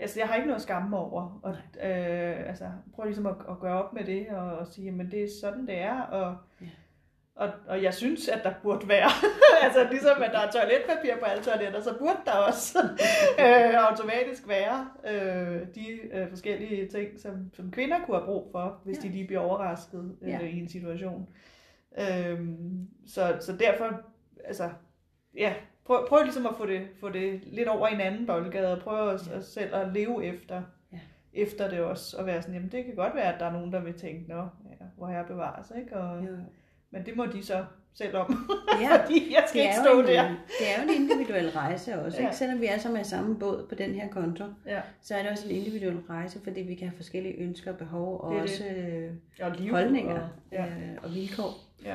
Speaker 1: altså jeg har ikke noget skamme over, og øh, altså prøv ligesom at, at gøre op med det, og, og sige, men det er sådan det er, og,
Speaker 2: Ja.
Speaker 1: og, og jeg synes, at der burde være, <laughs> altså ligesom at der er toiletpapir på alle toiletter, så burde der også <laughs> øh, automatisk være øh, de øh, forskellige ting, som, som kvinder kunne have brug for, hvis
Speaker 2: Ja.
Speaker 1: de lige bliver overrasket øh,
Speaker 2: Ja.
Speaker 1: i en situation. Øhm, så, så derfor, altså, ja, prøv, prøv ligesom at få det, få det lidt over i en anden boldgade, og prøv at,
Speaker 2: Ja.
Speaker 1: selv at leve efter,
Speaker 2: Ja.
Speaker 1: efter det også, og være sådan, jamen det kan godt være, at der er nogen, der vil tænke, nå, ja, hvor jeg bevares, ikke? Og,
Speaker 2: Jo.
Speaker 1: Men det må de så selv om,
Speaker 2: Ja, <laughs>
Speaker 1: fordi jeg skal
Speaker 2: det
Speaker 1: ikke
Speaker 2: er,
Speaker 1: stå
Speaker 2: en,
Speaker 1: der.
Speaker 2: det er jo en individuel rejse også.
Speaker 1: Ja.
Speaker 2: Ikke? Selvom vi alle sammen er samme båd på den her konto,
Speaker 1: Ja,
Speaker 2: så er det også en individuel rejse, fordi vi kan have forskellige ønsker og behov, og
Speaker 1: Det er
Speaker 2: også øh,
Speaker 1: og liv,
Speaker 2: holdninger
Speaker 1: Og, ja,
Speaker 2: øh, og vilkår.
Speaker 1: ja,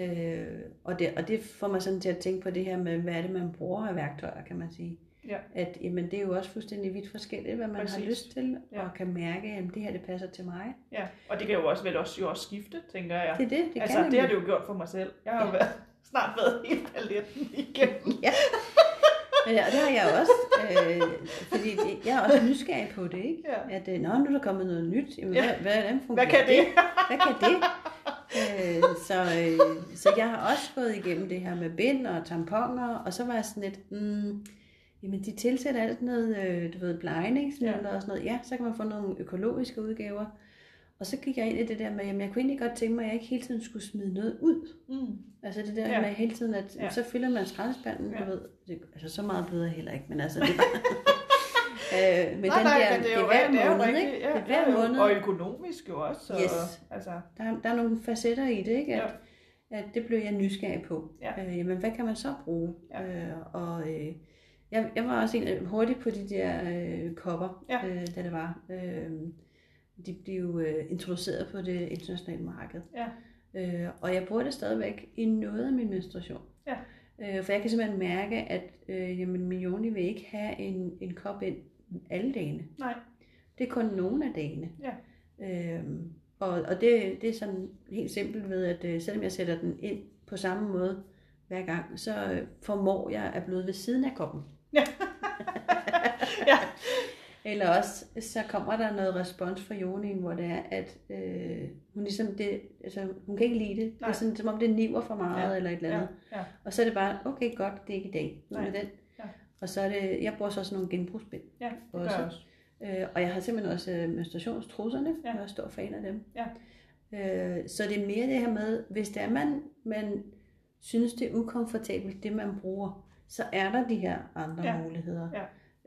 Speaker 2: Øh, og, det, og det får mig sådan til at tænke på det her med, hvad er det, man bruger af værktøjer, kan man sige.
Speaker 1: Ja.
Speaker 2: At jamen, det er jo også fuldstændig vidt forskelligt, hvad man
Speaker 1: Præcis.
Speaker 2: har lyst til,
Speaker 1: Ja.
Speaker 2: og kan mærke, at det her det passer til mig.
Speaker 1: ja. Og det kan jo også vel også, jo også skifte, tænker jeg.
Speaker 2: Det er det, det
Speaker 1: altså,
Speaker 2: kan
Speaker 1: det har det jo gjort for mig selv. Jeg har
Speaker 2: Ja.
Speaker 1: været, <laughs> snart været hele paletten igennem. <laughs>
Speaker 2: Ja. Ja, og det har jeg også, øh, fordi det, jeg er også nysgerrig på det, ikke?
Speaker 1: Ja.
Speaker 2: At, øh, nå, nu er der kommet noget nyt. Jamen,
Speaker 1: Ja.
Speaker 2: hvad, hvordan fungerer
Speaker 1: Hvad kan det?
Speaker 2: Hvad kan det? Øh, så, øh, så jeg har også gået igennem det her med bind og tamponer, og så var jeg sådan lidt, mm, jamen de tilsætter alt noget, øh, du ved, blegningsmidler
Speaker 1: Ja.
Speaker 2: og sådan noget. Ja, så kan man få nogle økologiske udgaver. Og så gik jeg ind i det der med, jamen jeg kunne egentlig godt tænke mig, at jeg ikke hele tiden skulle smide noget ud.
Speaker 1: Mm.
Speaker 2: Altså det der
Speaker 1: Ja.
Speaker 2: med hele tiden, at
Speaker 1: Ja.
Speaker 2: så fylder man skraldespanden,
Speaker 1: Ja.
Speaker 2: du ved. Det, altså så meget jeg heller ikke, men altså det <laughs> bare... øh, men
Speaker 1: nej,
Speaker 2: den
Speaker 1: nej,
Speaker 2: der,
Speaker 1: men det er jo,
Speaker 2: hver
Speaker 1: det er jo
Speaker 2: måned,
Speaker 1: rigtigt.
Speaker 2: ikke?
Speaker 1: Ja,
Speaker 2: det er hver
Speaker 1: ja,
Speaker 2: måned.
Speaker 1: Og økonomisk jo også. Og,
Speaker 2: Yes.
Speaker 1: Altså,
Speaker 2: Der, er- der er nogle facetter i det, ikke? At,
Speaker 1: Ja.
Speaker 2: at det blev jeg nysgerrig på.
Speaker 1: Ja.
Speaker 2: Øh, jamen, hvad kan man så bruge?
Speaker 1: Ja.
Speaker 2: Øh, og øh, jeg, jeg var også en, hurtig på de der øh, kopper,
Speaker 1: Ja.
Speaker 2: øh, da det var. Øh, de blev øh, introduceret på det internationale marked.
Speaker 1: Ja.
Speaker 2: Øh, og jeg bruger det stadigvæk i noget af min menstruation.
Speaker 1: Ja.
Speaker 2: Øh, for jeg kan simpelthen mærke, at øh, jamen, min Joni vil ikke have en, en kop ind alle dagene.
Speaker 1: nej,
Speaker 2: Det er kun nogle af dagene.
Speaker 1: Ja.
Speaker 2: Øhm, og og det, det er sådan helt simpelt ved, at øh, selvom jeg sætter den ind på samme måde hver gang, så øh, formår jeg at bløde ved siden af koppen.
Speaker 1: Ja. <laughs>
Speaker 2: Eller også, så kommer der noget respons fra Jonien, hvor det er, at øh, hun ligesom det, altså hun kan ikke lide det. Det
Speaker 1: Nej.
Speaker 2: er sådan, som om det niver for meget
Speaker 1: Ja.
Speaker 2: ja. eller et eller
Speaker 1: ja,
Speaker 2: andet.
Speaker 1: ja,
Speaker 2: Og så er det bare, okay godt, det er ikke i dag. Nu med den. Og så er det, jeg bruger så også nogle genbrugsbind.
Speaker 1: ja, det gør
Speaker 2: Også.
Speaker 1: jeg også.
Speaker 2: Øh, og jeg har simpelthen også øh, menstruationstrusserne.
Speaker 1: Ja.
Speaker 2: Jeg er stor fan af dem.
Speaker 1: Ja.
Speaker 2: Øh, så det er mere det her med, hvis det er, man, man synes, det er ukomfortabelt, det man bruger, så er der de her andre
Speaker 1: Ja.
Speaker 2: muligheder.
Speaker 1: Ja.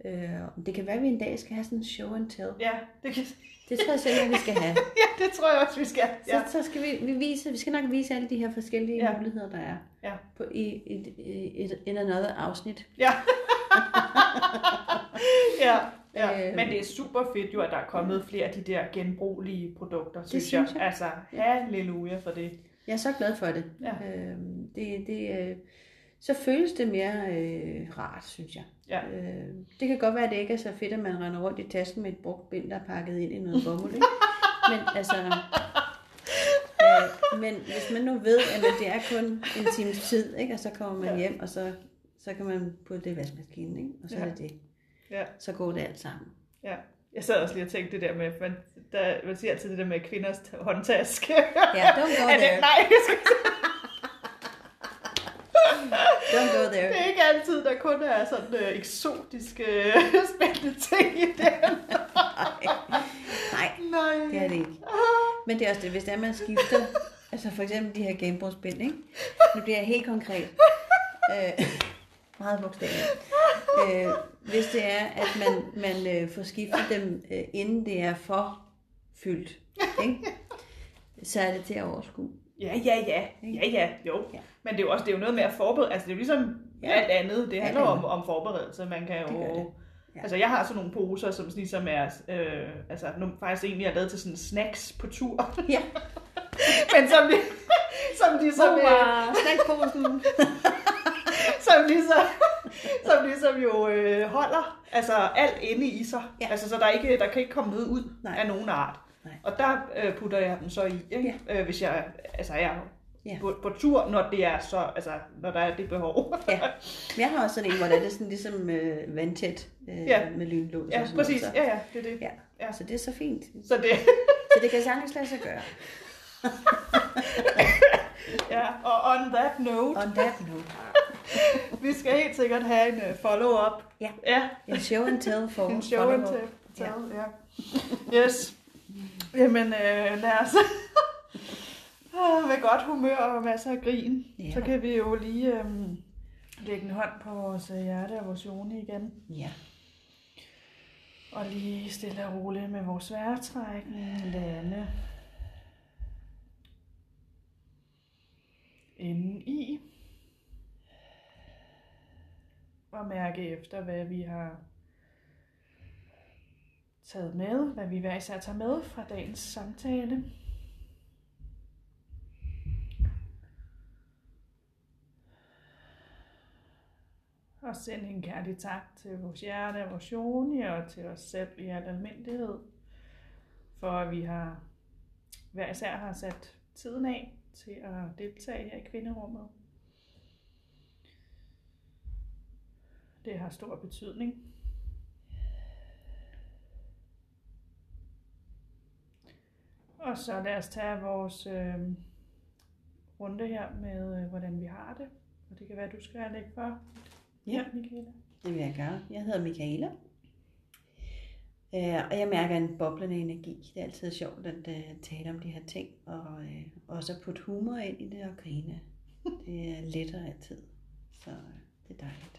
Speaker 2: Øh, det kan være, at vi en dag skal have sådan en show and tell.
Speaker 1: Ja, det, kan,
Speaker 2: Det tror jeg simpelthen, vi skal have. <laughs>
Speaker 1: ja, det tror jeg også, vi skal. Ja.
Speaker 2: Så, så skal vi, vi vise, vi skal nok vise alle de her forskellige
Speaker 1: Ja.
Speaker 2: muligheder, der er
Speaker 1: Ja.
Speaker 2: på, i, i, i, i in another afsnit.
Speaker 1: Ja. <laughs> <laughs> ja, ja.
Speaker 2: Øh.
Speaker 1: Men det er super fedt jo, at der er kommet flere af de der genbrugelige produkter, synes,
Speaker 2: synes
Speaker 1: jeg.
Speaker 2: jeg.
Speaker 1: Altså, halleluja for det.
Speaker 2: Jeg er så glad for det.
Speaker 1: Ja.
Speaker 2: Øhm, det, det øh, så føles det mere øh, rart, synes jeg.
Speaker 1: Ja.
Speaker 2: Øh, det kan godt være, at det ikke er så fedt, at man render rundt i tasken med et brugt bind, der er pakket ind i noget bomuld. Ikke? <laughs> Men altså... Øh, men hvis man nu ved, at det er kun en times tid, ikke? og så kommer man
Speaker 1: ja.
Speaker 2: hjem, og så, så kan man putte det i vaskemaskinen, ikke? og så
Speaker 1: Ja.
Speaker 2: er det det.
Speaker 1: Ja.
Speaker 2: Så går det alt sammen.
Speaker 1: Ja. Jeg sad også lige og tænkte det der med, man, der, man siger altid det der med kvinders håndtaske.
Speaker 2: Ja, don't go <laughs>
Speaker 1: Er det,
Speaker 2: there.
Speaker 1: nej, jeg skal, <laughs>
Speaker 2: Don't go there.
Speaker 1: det er ikke altid, der kun er sådan øh, eksotiske, spændende ting i den. <laughs>
Speaker 2: Nej,
Speaker 1: Nej.
Speaker 2: det er det ikke. Men det er også det, hvis det er, man skifter, altså for eksempel de her genbrugsbind, ikke? Nu bliver jeg helt konkret. Øh, meget bogstaveligt. <laughs> Øh, hvis det er, at man, man øh, får skiftet dem, øh, inden det er for fyldt, ikke? så er det til at overskue.
Speaker 1: Ja, ja, ja. Ja, ja, jo.
Speaker 2: Ja.
Speaker 1: Men det er jo også det er jo noget med at forberede. Altså, det er jo ligesom ja.
Speaker 2: Ja.
Speaker 1: alt andet. Det handler
Speaker 2: Alt
Speaker 1: om, om forberedelse. Man kan jo...
Speaker 2: Det. Ja.
Speaker 1: Altså, jeg har sådan nogle poser, som ligesom er... Øh, altså, nu faktisk egentlig er lavet til sådan snacks på tur.
Speaker 2: Ja. <laughs>
Speaker 1: Men som de... som de så...
Speaker 2: Hvor var snackposen? <laughs>
Speaker 1: ligesom, <laughs> som ligesom jo øh, holder altså alt inde i sig.
Speaker 2: Ja.
Speaker 1: Altså, så der, ikke, der kan ikke komme noget ud
Speaker 2: Nej.
Speaker 1: af nogen art.
Speaker 2: Nej.
Speaker 1: Og der øh, putter jeg dem så i, ikke? Øh, hvis jeg altså, er
Speaker 2: Ja.
Speaker 1: på, på tur, når det er så, altså, når der er det behov.
Speaker 2: Ja. Jeg har også sådan en, hvor det er sådan ligesom øh, vandtæt øh,
Speaker 1: Ja.
Speaker 2: med lynlås.
Speaker 1: ja,
Speaker 2: og sådan
Speaker 1: præcis.
Speaker 2: Noget,
Speaker 1: Ja, ja, det er det.
Speaker 2: Ja.
Speaker 1: Ja.
Speaker 2: Så det er så fint.
Speaker 1: Så det, <laughs>
Speaker 2: Så det kan sagtens lade sig gøre. <laughs>
Speaker 1: ja, og on that note,
Speaker 2: On that note. <laughs>
Speaker 1: vi skal helt sikkert have en øh, follow-up.
Speaker 2: Ja.
Speaker 1: Ja,
Speaker 2: En show and tell for <laughs>
Speaker 1: en show and tell, ja. Yes. Jamen, øh, lad os <laughs> Ah, med godt humør og masser af grin.
Speaker 2: Ja.
Speaker 1: Så kan vi jo lige øhm, lægge en hånd på vores øh, hjerte og vores jone igen.
Speaker 2: Ja.
Speaker 1: Og lige stille og roligt med vores vejrtrækning lande. Inden i. Og mærke efter, hvad vi har taget med, hvad vi hver især tager med fra dagens samtale. Og send en kærlig tak til vores hjerte vores joni og til os selv i al almindelighed. For at vi har hver især har sat tiden af til at deltage her i kvinderummet. Det har stor betydning. Og så lad os tage vores øh, runde her med, øh, hvordan vi har det. Og det kan være, du skal lægge for.
Speaker 2: Ja.
Speaker 1: Michaela.
Speaker 2: Det vil jeg gøre. Jeg hedder Michaela. Øh, og jeg mærker en boblende energi. Det er altid sjovt at uh, tale om de her ting. Og uh, også at putte humor ind i det og grine. Det er lettere altid. Så uh, det er dejligt.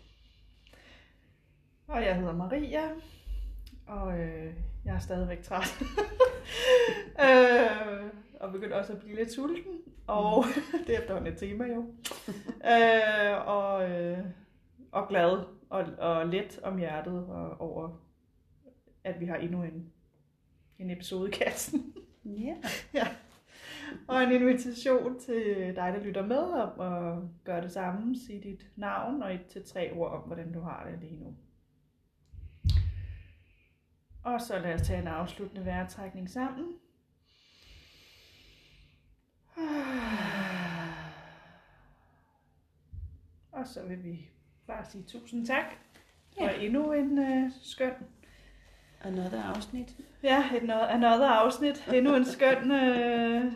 Speaker 1: Og jeg hedder Maria, og øh, jeg er stadigvæk træt. <laughs> øh, og begynder også at blive lidt sulten, og <laughs> det er efterhånden et tema jo. øh, og, øh, og glad og, og let om hjertet og over, at vi har endnu en, en episode i kassen.
Speaker 2: Ja. <laughs>
Speaker 1: ja. Og en invitation til dig, der lytter med, om at gøre det samme. Sig dit navn og et til tre ord om, hvordan du har det lige nu. Og så lad os tage en afsluttende vejrtrækning sammen. Og så vil vi bare sige tusind tak for
Speaker 2: Ja.
Speaker 1: endnu en øh, skøn
Speaker 2: Another afsnit.
Speaker 1: Ja, et no- another afsnit. Endnu en skøn, øh,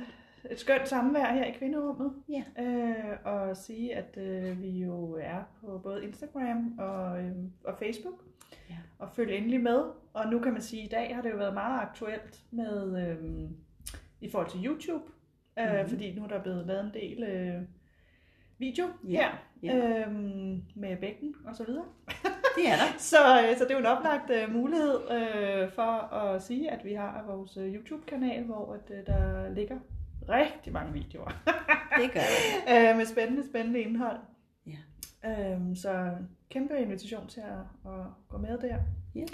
Speaker 1: et skønt samvær her i kvinderummet.
Speaker 2: Ja.
Speaker 1: Øh, og sige, at øh, vi jo er på både Instagram og, øh, og Facebook.
Speaker 2: Ja.
Speaker 1: Og følg endelig med. Og nu kan man sige, at i dag har det jo været meget aktuelt med øh, i forhold til YouTube. Øh,
Speaker 2: Mhm.
Speaker 1: Fordi nu er der blevet lavet en del øh, video
Speaker 2: Ja,
Speaker 1: her
Speaker 2: ja.
Speaker 1: øh, med bækken og så videre.
Speaker 2: Det er der. <laughs>
Speaker 1: Så, øh, så det er jo en oplagt øh, mulighed øh, for at sige, at vi har vores øh, YouTube-kanal, hvor at, øh, der ligger rigtig mange videoer
Speaker 2: Det gør det. <laughs>
Speaker 1: øh, med spændende, spændende indhold. Øhm, så kæmpe invitation til at, at gå med der.
Speaker 2: Ja.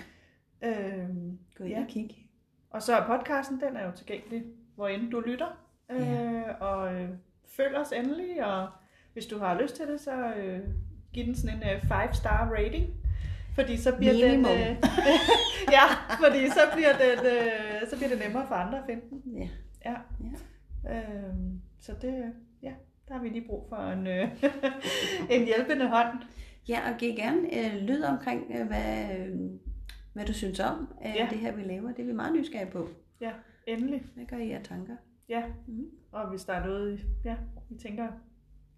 Speaker 1: Øhm,
Speaker 2: Gå ind
Speaker 1: Ja.
Speaker 2: og kig.
Speaker 1: og så er podcasten, den er jo tilgængelig, hvor end du lytter. Øh,
Speaker 2: Ja.
Speaker 1: Og øh, følg os endelig, og hvis du har lyst til det, så øh, giv den sådan en 5-star rating. Fordi så bliver
Speaker 2: Minimum.
Speaker 1: den... Øh, <laughs> ja, fordi så bliver, den, øh, så bliver det nemmere for andre at finde den.
Speaker 2: Ja.
Speaker 1: Ja.
Speaker 2: Ja.
Speaker 1: Øhm, så det, ja, der har vi lige brug for en, øh, <laughs> en hjælpende hånd.
Speaker 2: Ja, og giv gerne øh, lyd omkring, øh, hvad, øh, hvad du synes om af
Speaker 1: Ja.
Speaker 2: det her, vi laver. Det er vi meget nysgerrige på.
Speaker 1: Ja, endelig.
Speaker 2: Hvad gør I af tanker?
Speaker 1: Ja,
Speaker 2: Mhm.
Speaker 1: og hvis der er noget, ja, vi tænker,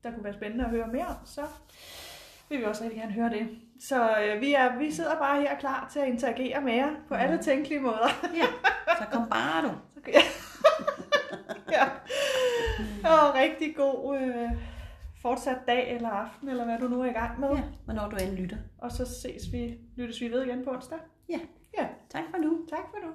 Speaker 1: der kunne være spændende at høre mere om, så vil vi også rigtig gerne høre det. Så øh, vi, er, vi sidder bare her klar til at interagere med jer på alle tænkelige måder.
Speaker 2: Ja, så kom bare du.
Speaker 1: Så <laughs> kan- ja. Og rigtig god øh, fortsat dag eller aften, eller hvad du nu er i gang med.
Speaker 2: Ja, hvornår du end lytter.
Speaker 1: Og så ses vi, lyttes vi ved igen på onsdag.
Speaker 2: Ja.
Speaker 1: Ja,
Speaker 2: Tak for nu.
Speaker 1: tak for nu.